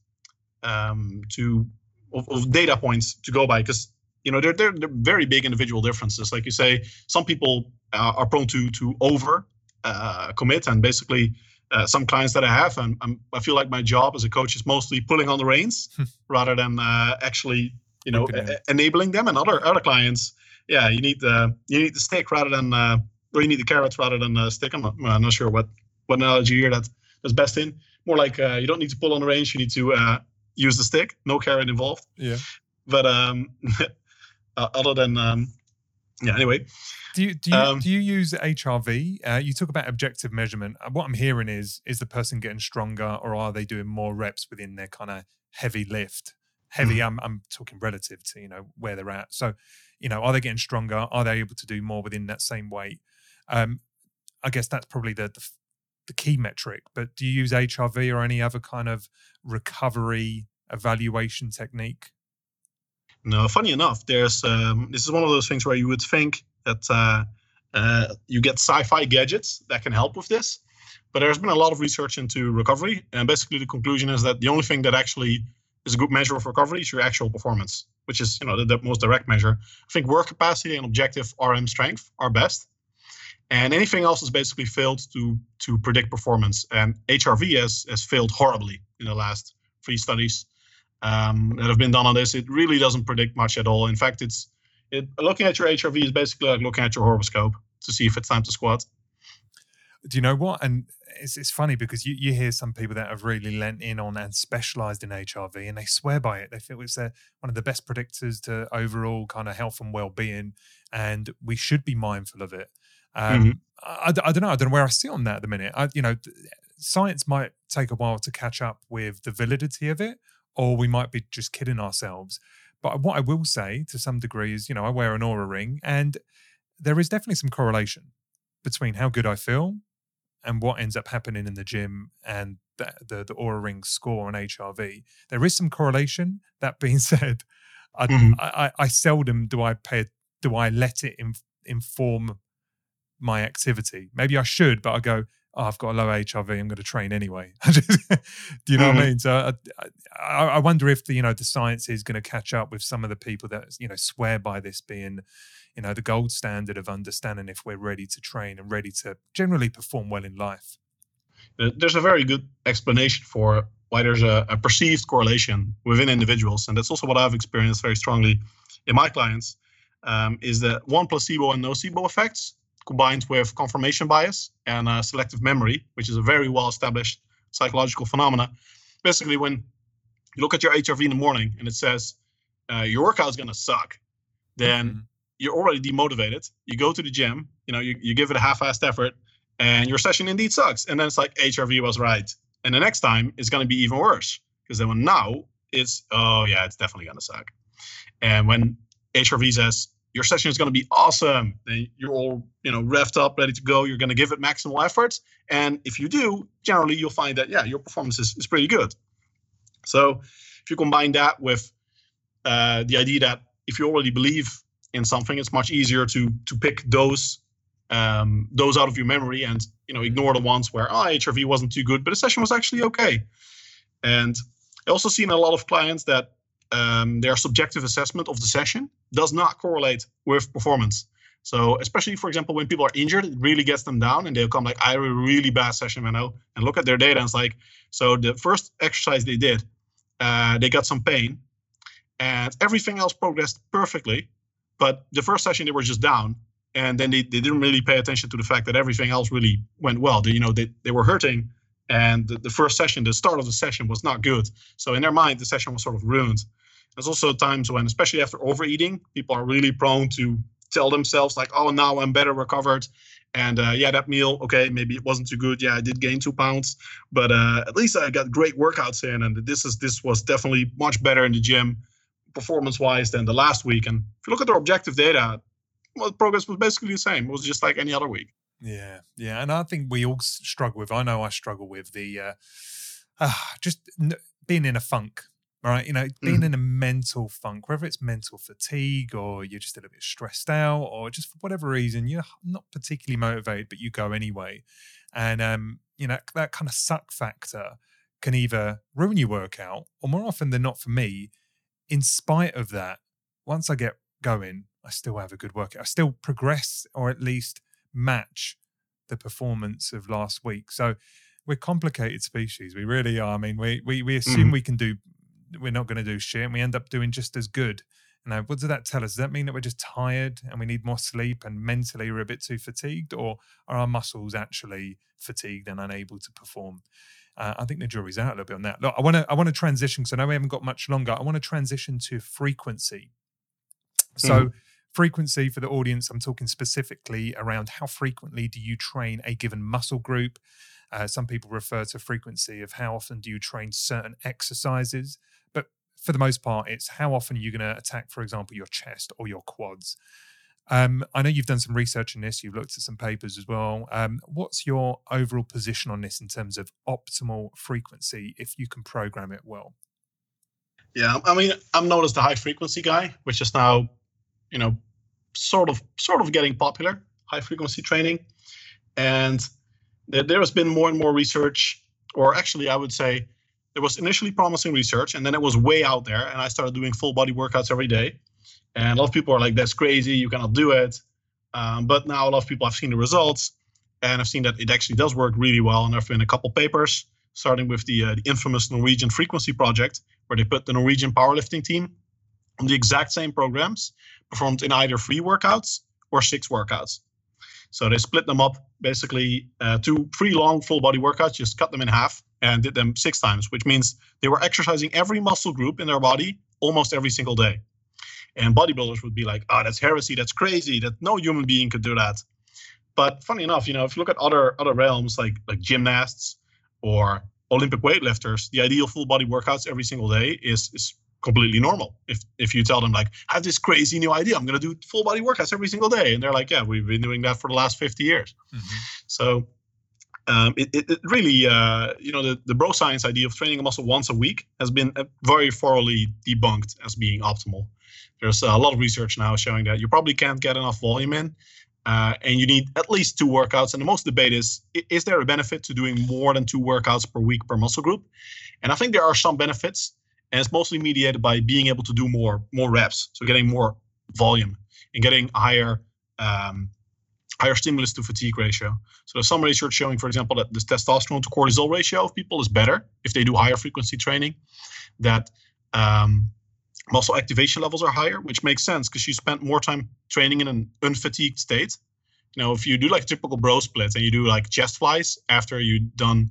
B: um, to of, of, data points to go by because you know they're, they're, they're very big individual differences. Like you say, some people uh, are prone to to over uh, commit and basically. Uh, some clients that I have, and I'm, i feel like my job as a coach is mostly pulling on the reins rather than uh, actually you know enabling them and other other clients yeah you need the you need the stick rather than uh, or you need the carrots rather than the stick i'm not, I'm not sure what what analogy here that that's best in more like uh, you don't need to pull on the range. you need to uh, use the stick no carrot involved
A: yeah
B: but um uh, other than um yeah anyway
A: do you do you, um, do you use HRV? Uh, you talk about objective measurement. Uh, what I'm hearing is is the person getting stronger, or are they doing more reps within their kind of heavy lift? Heavy. Mm. I'm I'm talking relative to you know where they're at. So, you know, are they getting stronger? Are they able to do more within that same weight? Um, I guess that's probably the, the the key metric. But do you use HRV or any other kind of recovery evaluation technique?
B: No, funny enough, there's um, this is one of those things where you would think that uh, uh, you get sci-fi gadgets that can help with this, but there's been a lot of research into recovery, and basically the conclusion is that the only thing that actually is a good measure of recovery is your actual performance, which is you know the, the most direct measure. I think work capacity and objective RM strength are best, and anything else has basically failed to to predict performance. And HRV has has failed horribly in the last three studies um, that have been done on this. It really doesn't predict much at all. In fact, it's it, looking at your HRV is basically like looking at your horoscope to see if it's time to squat.
A: Do you know what? And it's, it's funny because you, you hear some people that have really lent in on and specialized in HRV and they swear by it. They feel it's one of the best predictors to overall kind of health and well being. And we should be mindful of it. Um, mm-hmm. I, I, don't know. I don't know where I sit on that at the minute. I, you know, science might take a while to catch up with the validity of it, or we might be just kidding ourselves. But what I will say to some degree is, you know, I wear an Oura ring, and there is definitely some correlation between how good I feel and what ends up happening in the gym and the the, the Oura ring score on HRV. There is some correlation. That being said, I, mm-hmm. I, I, I, seldom do I pay do I let it inform my activity. Maybe I should, but I go, oh, I've got a low HRV. I'm going to train anyway. Do you know mm-hmm. what I mm-hmm. mean? So I, I, I, wonder if the you know the science is going to catch up with some of the people that you know swear by this being you know the gold standard of understanding if we're ready to train and ready to generally perform well in life.
B: Uh, there's a very good explanation for why there's a, a perceived correlation within individuals, and that's also what I've experienced very strongly in my clients. Um, is that one placebo and nocebo effects combined with confirmation bias and uh, selective memory, which is a very well established psychological phenomena. Basically, when you look at your HRV in the morning and it says uh, your workout is going to suck, then mm-hmm. you're already demotivated. You go to the gym, you know, you, you give it a half-assed effort, and your session indeed sucks. And then it's like HRV was right. And the next time it's going to be even worse because then when now it's oh yeah, it's definitely going to suck. And when HRV says your session is going to be awesome. Then you're all you know revved up, ready to go. You're going to give it maximal effort, and if you do, generally you'll find that yeah, your performance is, is pretty good. So if you combine that with uh, the idea that if you already believe in something, it's much easier to to pick those um, those out of your memory and you know ignore the ones where oh, HRV wasn't too good, but the session was actually okay. And I also seen a lot of clients that um, their subjective assessment of the session does not correlate with performance. So, especially for example, when people are injured, it really gets them down, and they'll come like, "I had a really bad session, Menno," and look at their data, and it's like, so the first exercise they did, uh, they got some pain, and everything else progressed perfectly, but the first session they were just down, and then they, they didn't really pay attention to the fact that everything else really went well. They, you know, they, they were hurting, and the, the first session, the start of the session was not good. So in their mind, the session was sort of ruined. There's also times when, especially after overeating, people are really prone to tell themselves like, "Oh, now I'm better recovered." And uh, yeah, that meal, okay, maybe it wasn't too good. Yeah, I did gain two pounds, but uh, at least I got great workouts in, and this is this was definitely much better in the gym, performance-wise, than the last week. And if you look at their objective data, well, progress was basically the same. It was just like any other week.
A: Yeah, yeah, and I think we all struggle with. I know I struggle with the uh, uh just n- being in a funk right? You know, being mm. in a mental funk, whether it's mental fatigue or you're just a little bit stressed out or just for whatever reason, you're not particularly motivated, but you go anyway. And, um, you know, that kind of suck factor can either ruin your workout or more often than not for me, in spite of that, once I get going, I still have a good workout. I still progress or at least match the performance of last week. So, we're complicated species. We really are. I mean, we we, we assume mm. we can do we're not going to do shit and we end up doing just as good. Now, what does that tell us? Does that mean that we're just tired and we need more sleep and mentally we're a bit too fatigued, or are our muscles actually fatigued and unable to perform? Uh, I think the jury's out a little bit on that. Look, I want to I want to transition because I know we haven't got much longer. I want to transition to frequency. So, mm-hmm. frequency for the audience, I'm talking specifically around how frequently do you train a given muscle group. Uh, some people refer to frequency of how often do you train certain exercises for the most part, it's how often you're you going to attack, for example, your chest or your quads. Um, I know you've done some research on this. You've looked at some papers as well. Um, what's your overall position on this in terms of optimal frequency if you can program it well?
B: Yeah, I mean, I'm known as the high frequency guy, which is now, you know, sort of sort of getting popular. High frequency training, and there, there has been more and more research, or actually, I would say, there was initially promising research, and then it was way out there, and I started doing full body workouts every day, and a lot of people are like, "That's crazy! You cannot do it." Um, but now a lot of people have seen the results, and I've seen that it actually does work really well. And there've been a couple papers, starting with the, uh, the infamous Norwegian Frequency Project, where they put the Norwegian powerlifting team on the exact same programs, performed in either three workouts or six workouts. So they split them up basically uh, two three long full body workouts, just cut them in half and did them six times, which means they were exercising every muscle group in their body almost every single day. And bodybuilders would be like, "Oh, that's heresy. That's crazy. That no human being could do that." But funny enough, you know, if you look at other other realms like like gymnasts or Olympic weightlifters, the ideal full body workouts every single day is is completely normal. If if you tell them like, I have this crazy new idea, I'm gonna do full body workouts every single day, and they're like, yeah, we've been doing that for the last 50 years. Mm-hmm. So um, it, it, it, really, uh, you know, the, the bro science idea of training a muscle once a week has been very thoroughly debunked as being optimal. There's a lot of research now showing that you probably can't get enough volume in, uh, and you need at least two workouts. And the most debate is is there a benefit to doing more than two workouts per week per muscle group? And I think there are some benefits, and it's mostly mediated by being able to do more more reps, so getting more volume and getting higher um, higher stimulus to fatigue ratio. So there's some research showing, for example, that this testosterone to cortisol ratio of people is better if they do higher frequency training. That um, muscle activation levels are higher, which makes sense because you spend more time training in an unfatigued state. You know, if you do like typical bro split and you do like chest flies after you done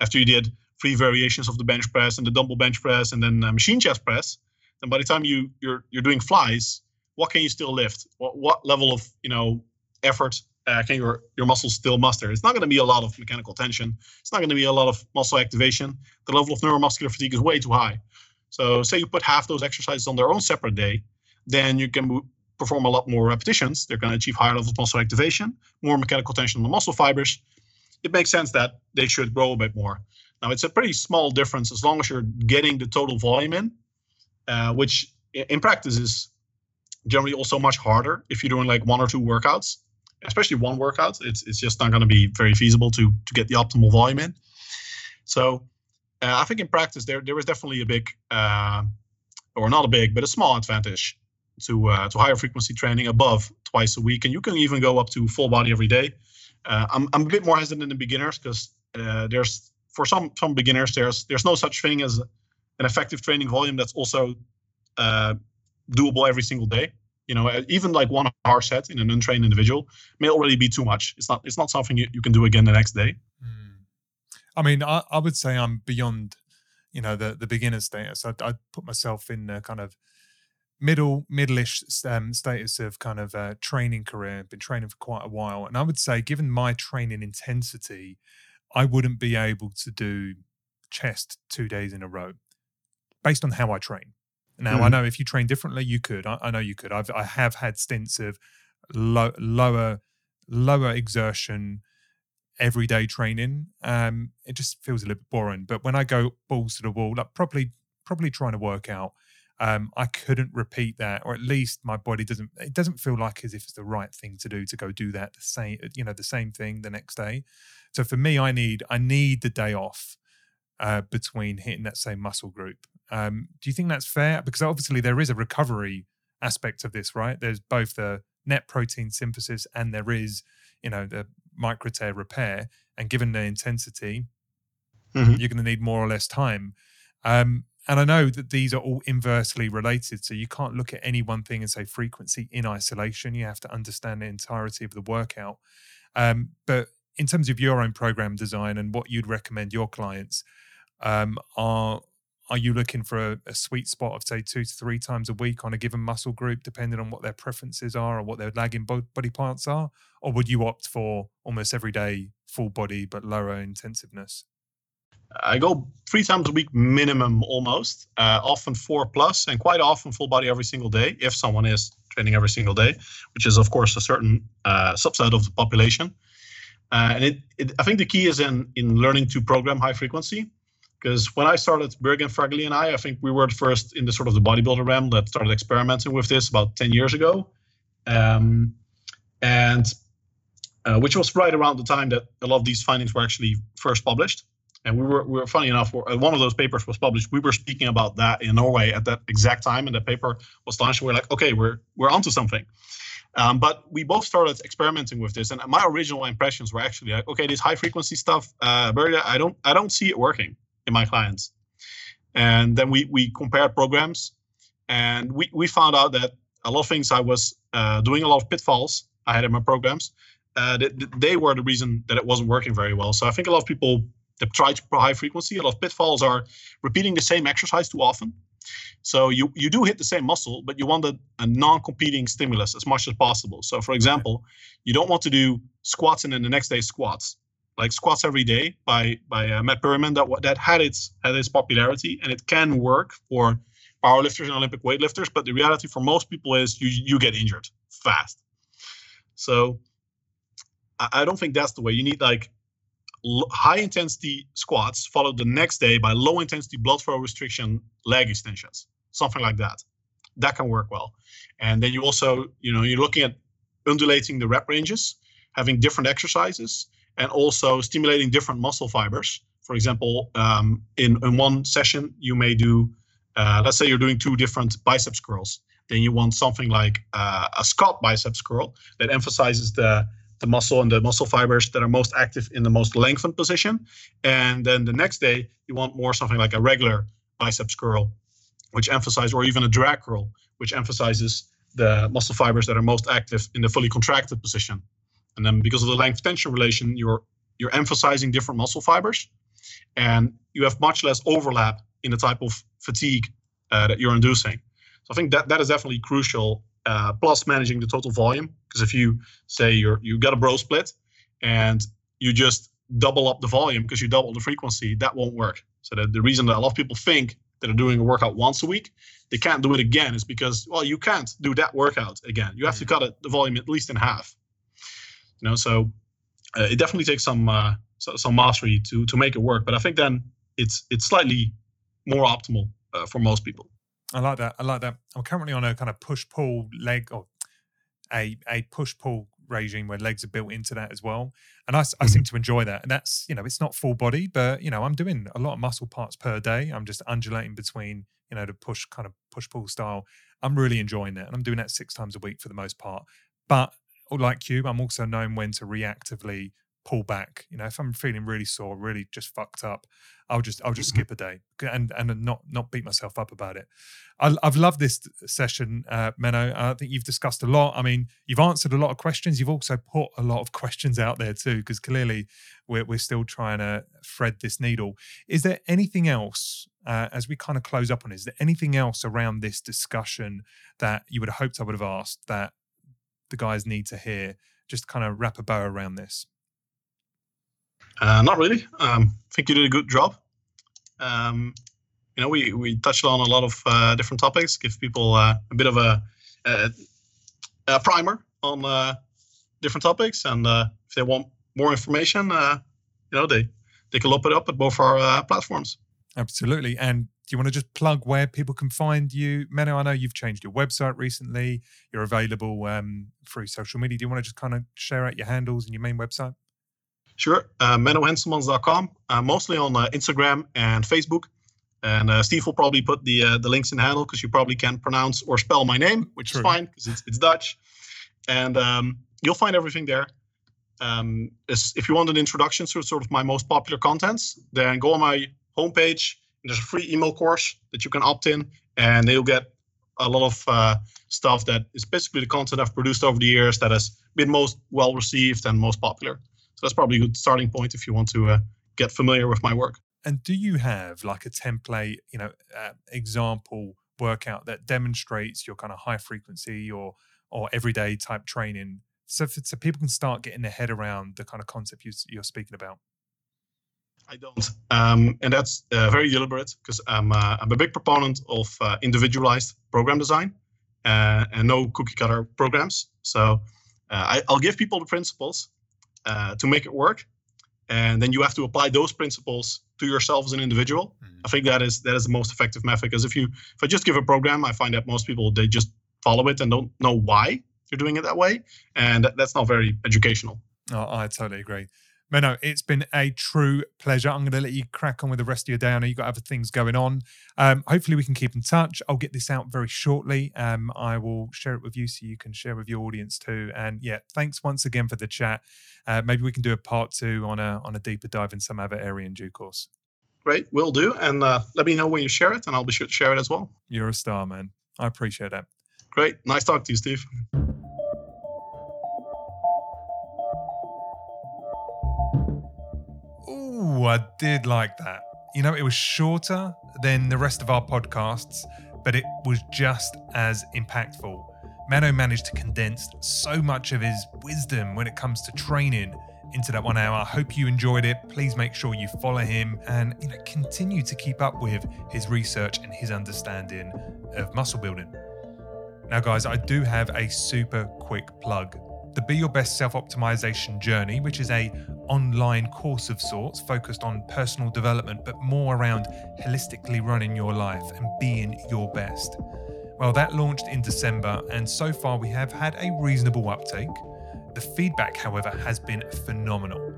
B: after you did three variations of the bench press and the dumbbell bench press and then uh, machine chest press, then by the time you you're you're doing flies, what can you still lift? What what level of you know effort uh, can your your muscles still muster? It's not going to be a lot of mechanical tension. It's not going to be a lot of muscle activation. The level of neuromuscular fatigue is way too high. So say you put half those exercises on their own separate day, then you can perform a lot more repetitions. They're going to achieve higher levels of muscle activation, more mechanical tension on the muscle fibers. It makes sense that they should grow a bit more. Now it's a pretty small difference as long as you're getting the total volume in, uh, which in practice is generally also much harder if you're doing like one or two workouts, especially one workout. It's it's just not going to be very feasible to to get the optimal volume in. So uh, I think in practice there there is definitely a big, uh, or not a big, but a small advantage to uh, to higher frequency training above twice a week, and you can even go up to full body every day. Uh, I'm I'm a bit more hesitant in the beginners because uh, there's for some some beginners there's there's no such thing as an effective training volume that's also uh, doable every single day. You know, even like one hard set in an untrained individual may already be too much. It's not it's not something you, you can do again the next day. Mm.
A: I mean, I, I would say I'm beyond, you know, the the beginner status. I I put myself in the kind of middle middle-ish um, status of kind of uh, training career. Been training for quite a while, and I would say, given my training intensity, I wouldn't be able to do chest two days in a row, based on how I train. Now mm-hmm. I know if you train differently, you could. I, I, know you could. I've I have had stints of low, lower lower exertion everyday training, um, it just feels a little bit boring. But when I go balls to the wall, like probably probably trying to work out, um, I couldn't repeat that, or at least my body doesn't. It doesn't feel like as if it's the right thing to do to go do that the same, you know, the same thing the next day. So for me, I need I need the day off uh, between hitting that same muscle group. Um, do you think that's fair? Because obviously there is a recovery aspect of this, right? There's both the net protein synthesis and there is, you know, the micro tear repair, and given the intensity, mm-hmm. you're going to need more or less time. Um, and I know that these are all inversely related. So you can't look at any one thing and say frequency in isolation. You have to understand the entirety of the workout. Um, but in terms of your own program design and what you'd recommend your clients, um, are are you looking for a, a, sweet spot of say two to three times a week on a given muscle group, depending on what their preferences are or what their lagging body parts are, or would you opt for almost every day full body but lower intensiveness?
B: I go three times a week minimum, almost. Uh, often four plus, and quite often full body every single day. If someone is training every single day, which is of course a certain uh, subset of the population. Uh, and it, it, I think the key is in in learning to program high frequency. Because when I started, Borge Fagerli and I, I think we were the first in the sort of the bodybuilder realm that started experimenting with this about 10 years ago. Um, and uh, which was right around the time that a lot of these findings were actually first published. And we were, we were funny enough, uh, one of those papers was published. We were speaking about that in Norway at that exact time, and the paper was launched. And we are like, okay, we're we're onto something. Um, but we both started experimenting with this, and my original impressions were actually like, okay, this high frequency stuff, uh, I don't I don't see it working in my clients. And then we we compared programs, and we we found out that a lot of things I was uh, doing a lot of pitfalls I had in my programs. Uh, they, they were the reason that it wasn't working very well. So I think a lot of people that try to high frequency, a lot of pitfalls are repeating the same exercise too often. So you you do hit the same muscle, but you want a, a non-competing stimulus as much as possible. So for example, you don't want to do squats and then the next day squats, like squats every day by by uh, Matt Perryman that that had its had its popularity and it can work for powerlifters and Olympic weightlifters. But the reality for most people is you you get injured fast. So I, I don't think that's the way. You need like high intensity squats followed the next day by low intensity blood flow restriction leg extensions, something like that. That can work well. And then you also, you know, you're looking at undulating the rep ranges, having different exercises, and also stimulating different muscle fibers. For example, um, in, in one session, you may do, uh, let's say you're doing two different biceps curls. Then you want something like uh, a Scott biceps curl that emphasizes the the muscle and the muscle fibers that are most active in the most lengthened position. And then the next day, you want more something like a regular biceps curl, which emphasizes, or even a drag curl, which emphasizes the muscle fibers that are most active in the fully contracted position. And then because of the length tension relation, you're you're emphasizing different muscle fibers, and you have much less overlap in the type of fatigue uh, that you're inducing. So I think that that is definitely crucial uh, plus managing the total volume. Because if you say you're you got a bro split and you just double up the volume because you double the frequency, that won't work. So that the reason that a lot of people think that are doing a workout once a week, they can't do it again is because well you can't do that workout again. You have to mm. cut it, the volume at least in half. You know, so uh, it definitely takes some uh, some mastery to to make it work. But I think then it's it's slightly more optimal uh, for most people.
A: I like that. I like that. I'm currently on a kind of push pull leg or a a push pull regime where legs are built into that as well. And I, I mm-hmm. seem to enjoy that. And that's, you know, it's not full body, but, you know, I'm doing a lot of muscle parts per day. I'm just undulating between, you know, the push kind of push pull style. I'm really enjoying that. And I'm doing that six times a week for the most part. But like you, I'm also knowing when to reactively pull back. You know, if I'm feeling really sore, really just fucked up, I'll just I'll just mm-hmm. skip a day and and not not beat myself up about it. I, have loved this session, uh, Menno. I think you've discussed a lot. I mean, you've answered a lot of questions. You've also put a lot of questions out there too, because clearly we're we're still trying to thread this needle. Is there anything else uh, as we kind of close up on? It, is there anything else around this discussion that you would have hoped I would have asked that the guys need to hear? Just kind of wrap a bow around this.
B: Uh, not really. Um, I think you did a good job. Um, you know, we, we touched on a lot of uh, different topics, give people uh, a bit of a, a, a primer on uh, different topics. And uh, if they want more information, uh, you know, they, they can look it up at both our platforms.
A: Absolutely. And do you want to just plug where people can find you? Menno, I know you've changed your website recently. You're available um, through social media. Do you want to just kind of share out your handles and your main website?
B: Sure. Uh, mennohenselmans.com, uh, mostly on uh, Instagram and Facebook. And uh, Steve will probably put the uh, the links in the handle because you probably can't pronounce or spell my name, which True. is fine because it's, it's Dutch. And um, you'll find everything there. Um, if you want an introduction to sort of my most popular contents, then go on my homepage. There's a free email course that you can opt in, and you'll get a lot of uh, stuff that is basically the content I've produced over the years that has been most well received and most popular. So that's probably a good starting point if you want to uh, get familiar with my work.
A: And do you have like a template, you know, uh, example workout that demonstrates your kind of high frequency or or everyday type training, so so people can start getting their head around the kind of concept you, you're speaking about?
B: I don't, um, and that's uh, very deliberate because I'm uh, I'm a big proponent of uh, individualized program design uh, and no cookie cutter programs. So uh, I, will give people the principles uh, to make it work, and then you have to apply those principles to yourself as an individual. Mm-hmm. I think that is that is the most effective method because if you if I just give a program, I find that most people they just follow it and don't know why you're doing it that way, and that's not very educational.
A: Oh, I totally agree. Menno, it's been a true pleasure. I'm going to let you crack on with the rest of your day. I know you've got other things going on. Um, hopefully, we can keep in touch. I'll get this out very shortly. Um, I will share it with you so you can share with your audience too. And yeah, thanks once again for the chat. Uh, maybe we can do a part two on a on a deeper dive in some other area in due course.
B: Great, will do. And uh, let me know when you share it, and I'll be sure to share it as well.
A: You're a star, man. I appreciate that.
B: Great. Nice talk to you, Steve.
A: Ooh, I did like that. You know, it was shorter than the rest of our podcasts, but it was just as impactful. Menno managed to condense so much of his wisdom when it comes to training into that one hour. I hope you enjoyed it. Please make sure you follow him and you know continue to keep up with his research and his understanding of muscle building. Now, guys, I do have a super quick plug the Be Your Best Self Optimization Journey, which is a online course of sorts focused on personal development, but more around holistically running your life and being your best. Well, that launched in December, and so far we have had a reasonable uptake. The feedback, however, has been phenomenal.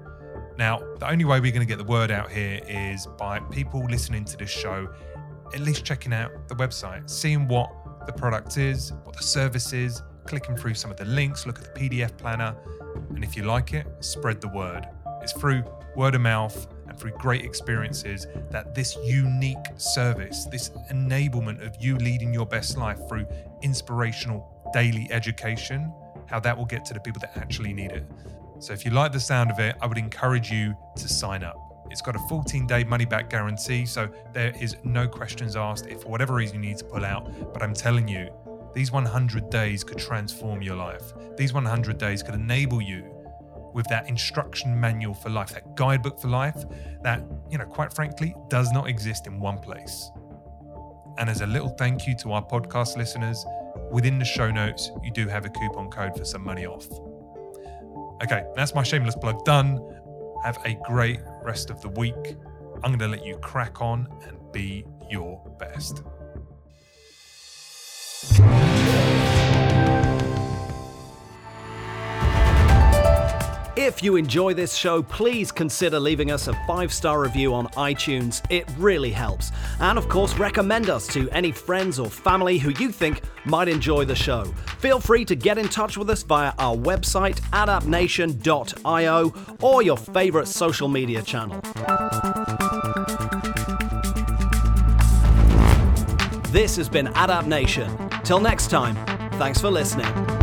A: Now, the only way we're going to get the word out here is by people listening to this show, at least checking out the website, seeing what the product is, what the service is, clicking through some of the links, look at the PDF planner, and if you like it, spread the word. It's through word of mouth and through great experiences that this unique service, this enablement of you leading your best life through inspirational daily education, how that will get to the people that actually need it. So if you like the sound of it, I would encourage you to sign up. It's got a 14 day money back guarantee, so there is no questions asked if for whatever reason you need to pull out. But I'm telling you, these 100 days could transform your life. These 100 days could enable you with that instruction manual for life, that guidebook for life that, you know, quite frankly, does not exist in one place. And as a little thank you to our podcast listeners, within the show notes, you do have a coupon code for some money off. Okay, that's my shameless plug done. Have a great rest of the week. I'm going to let you crack on and be your best.
C: If you enjoy this show, please consider leaving us a five star review on iTunes. It really helps. And of course, recommend us to any friends or family who you think might enjoy the show. Feel free to get in touch with us via our website, adaptnation.io, or your favorite social media channel. This has been Adapt Nation. Till next time, thanks for listening.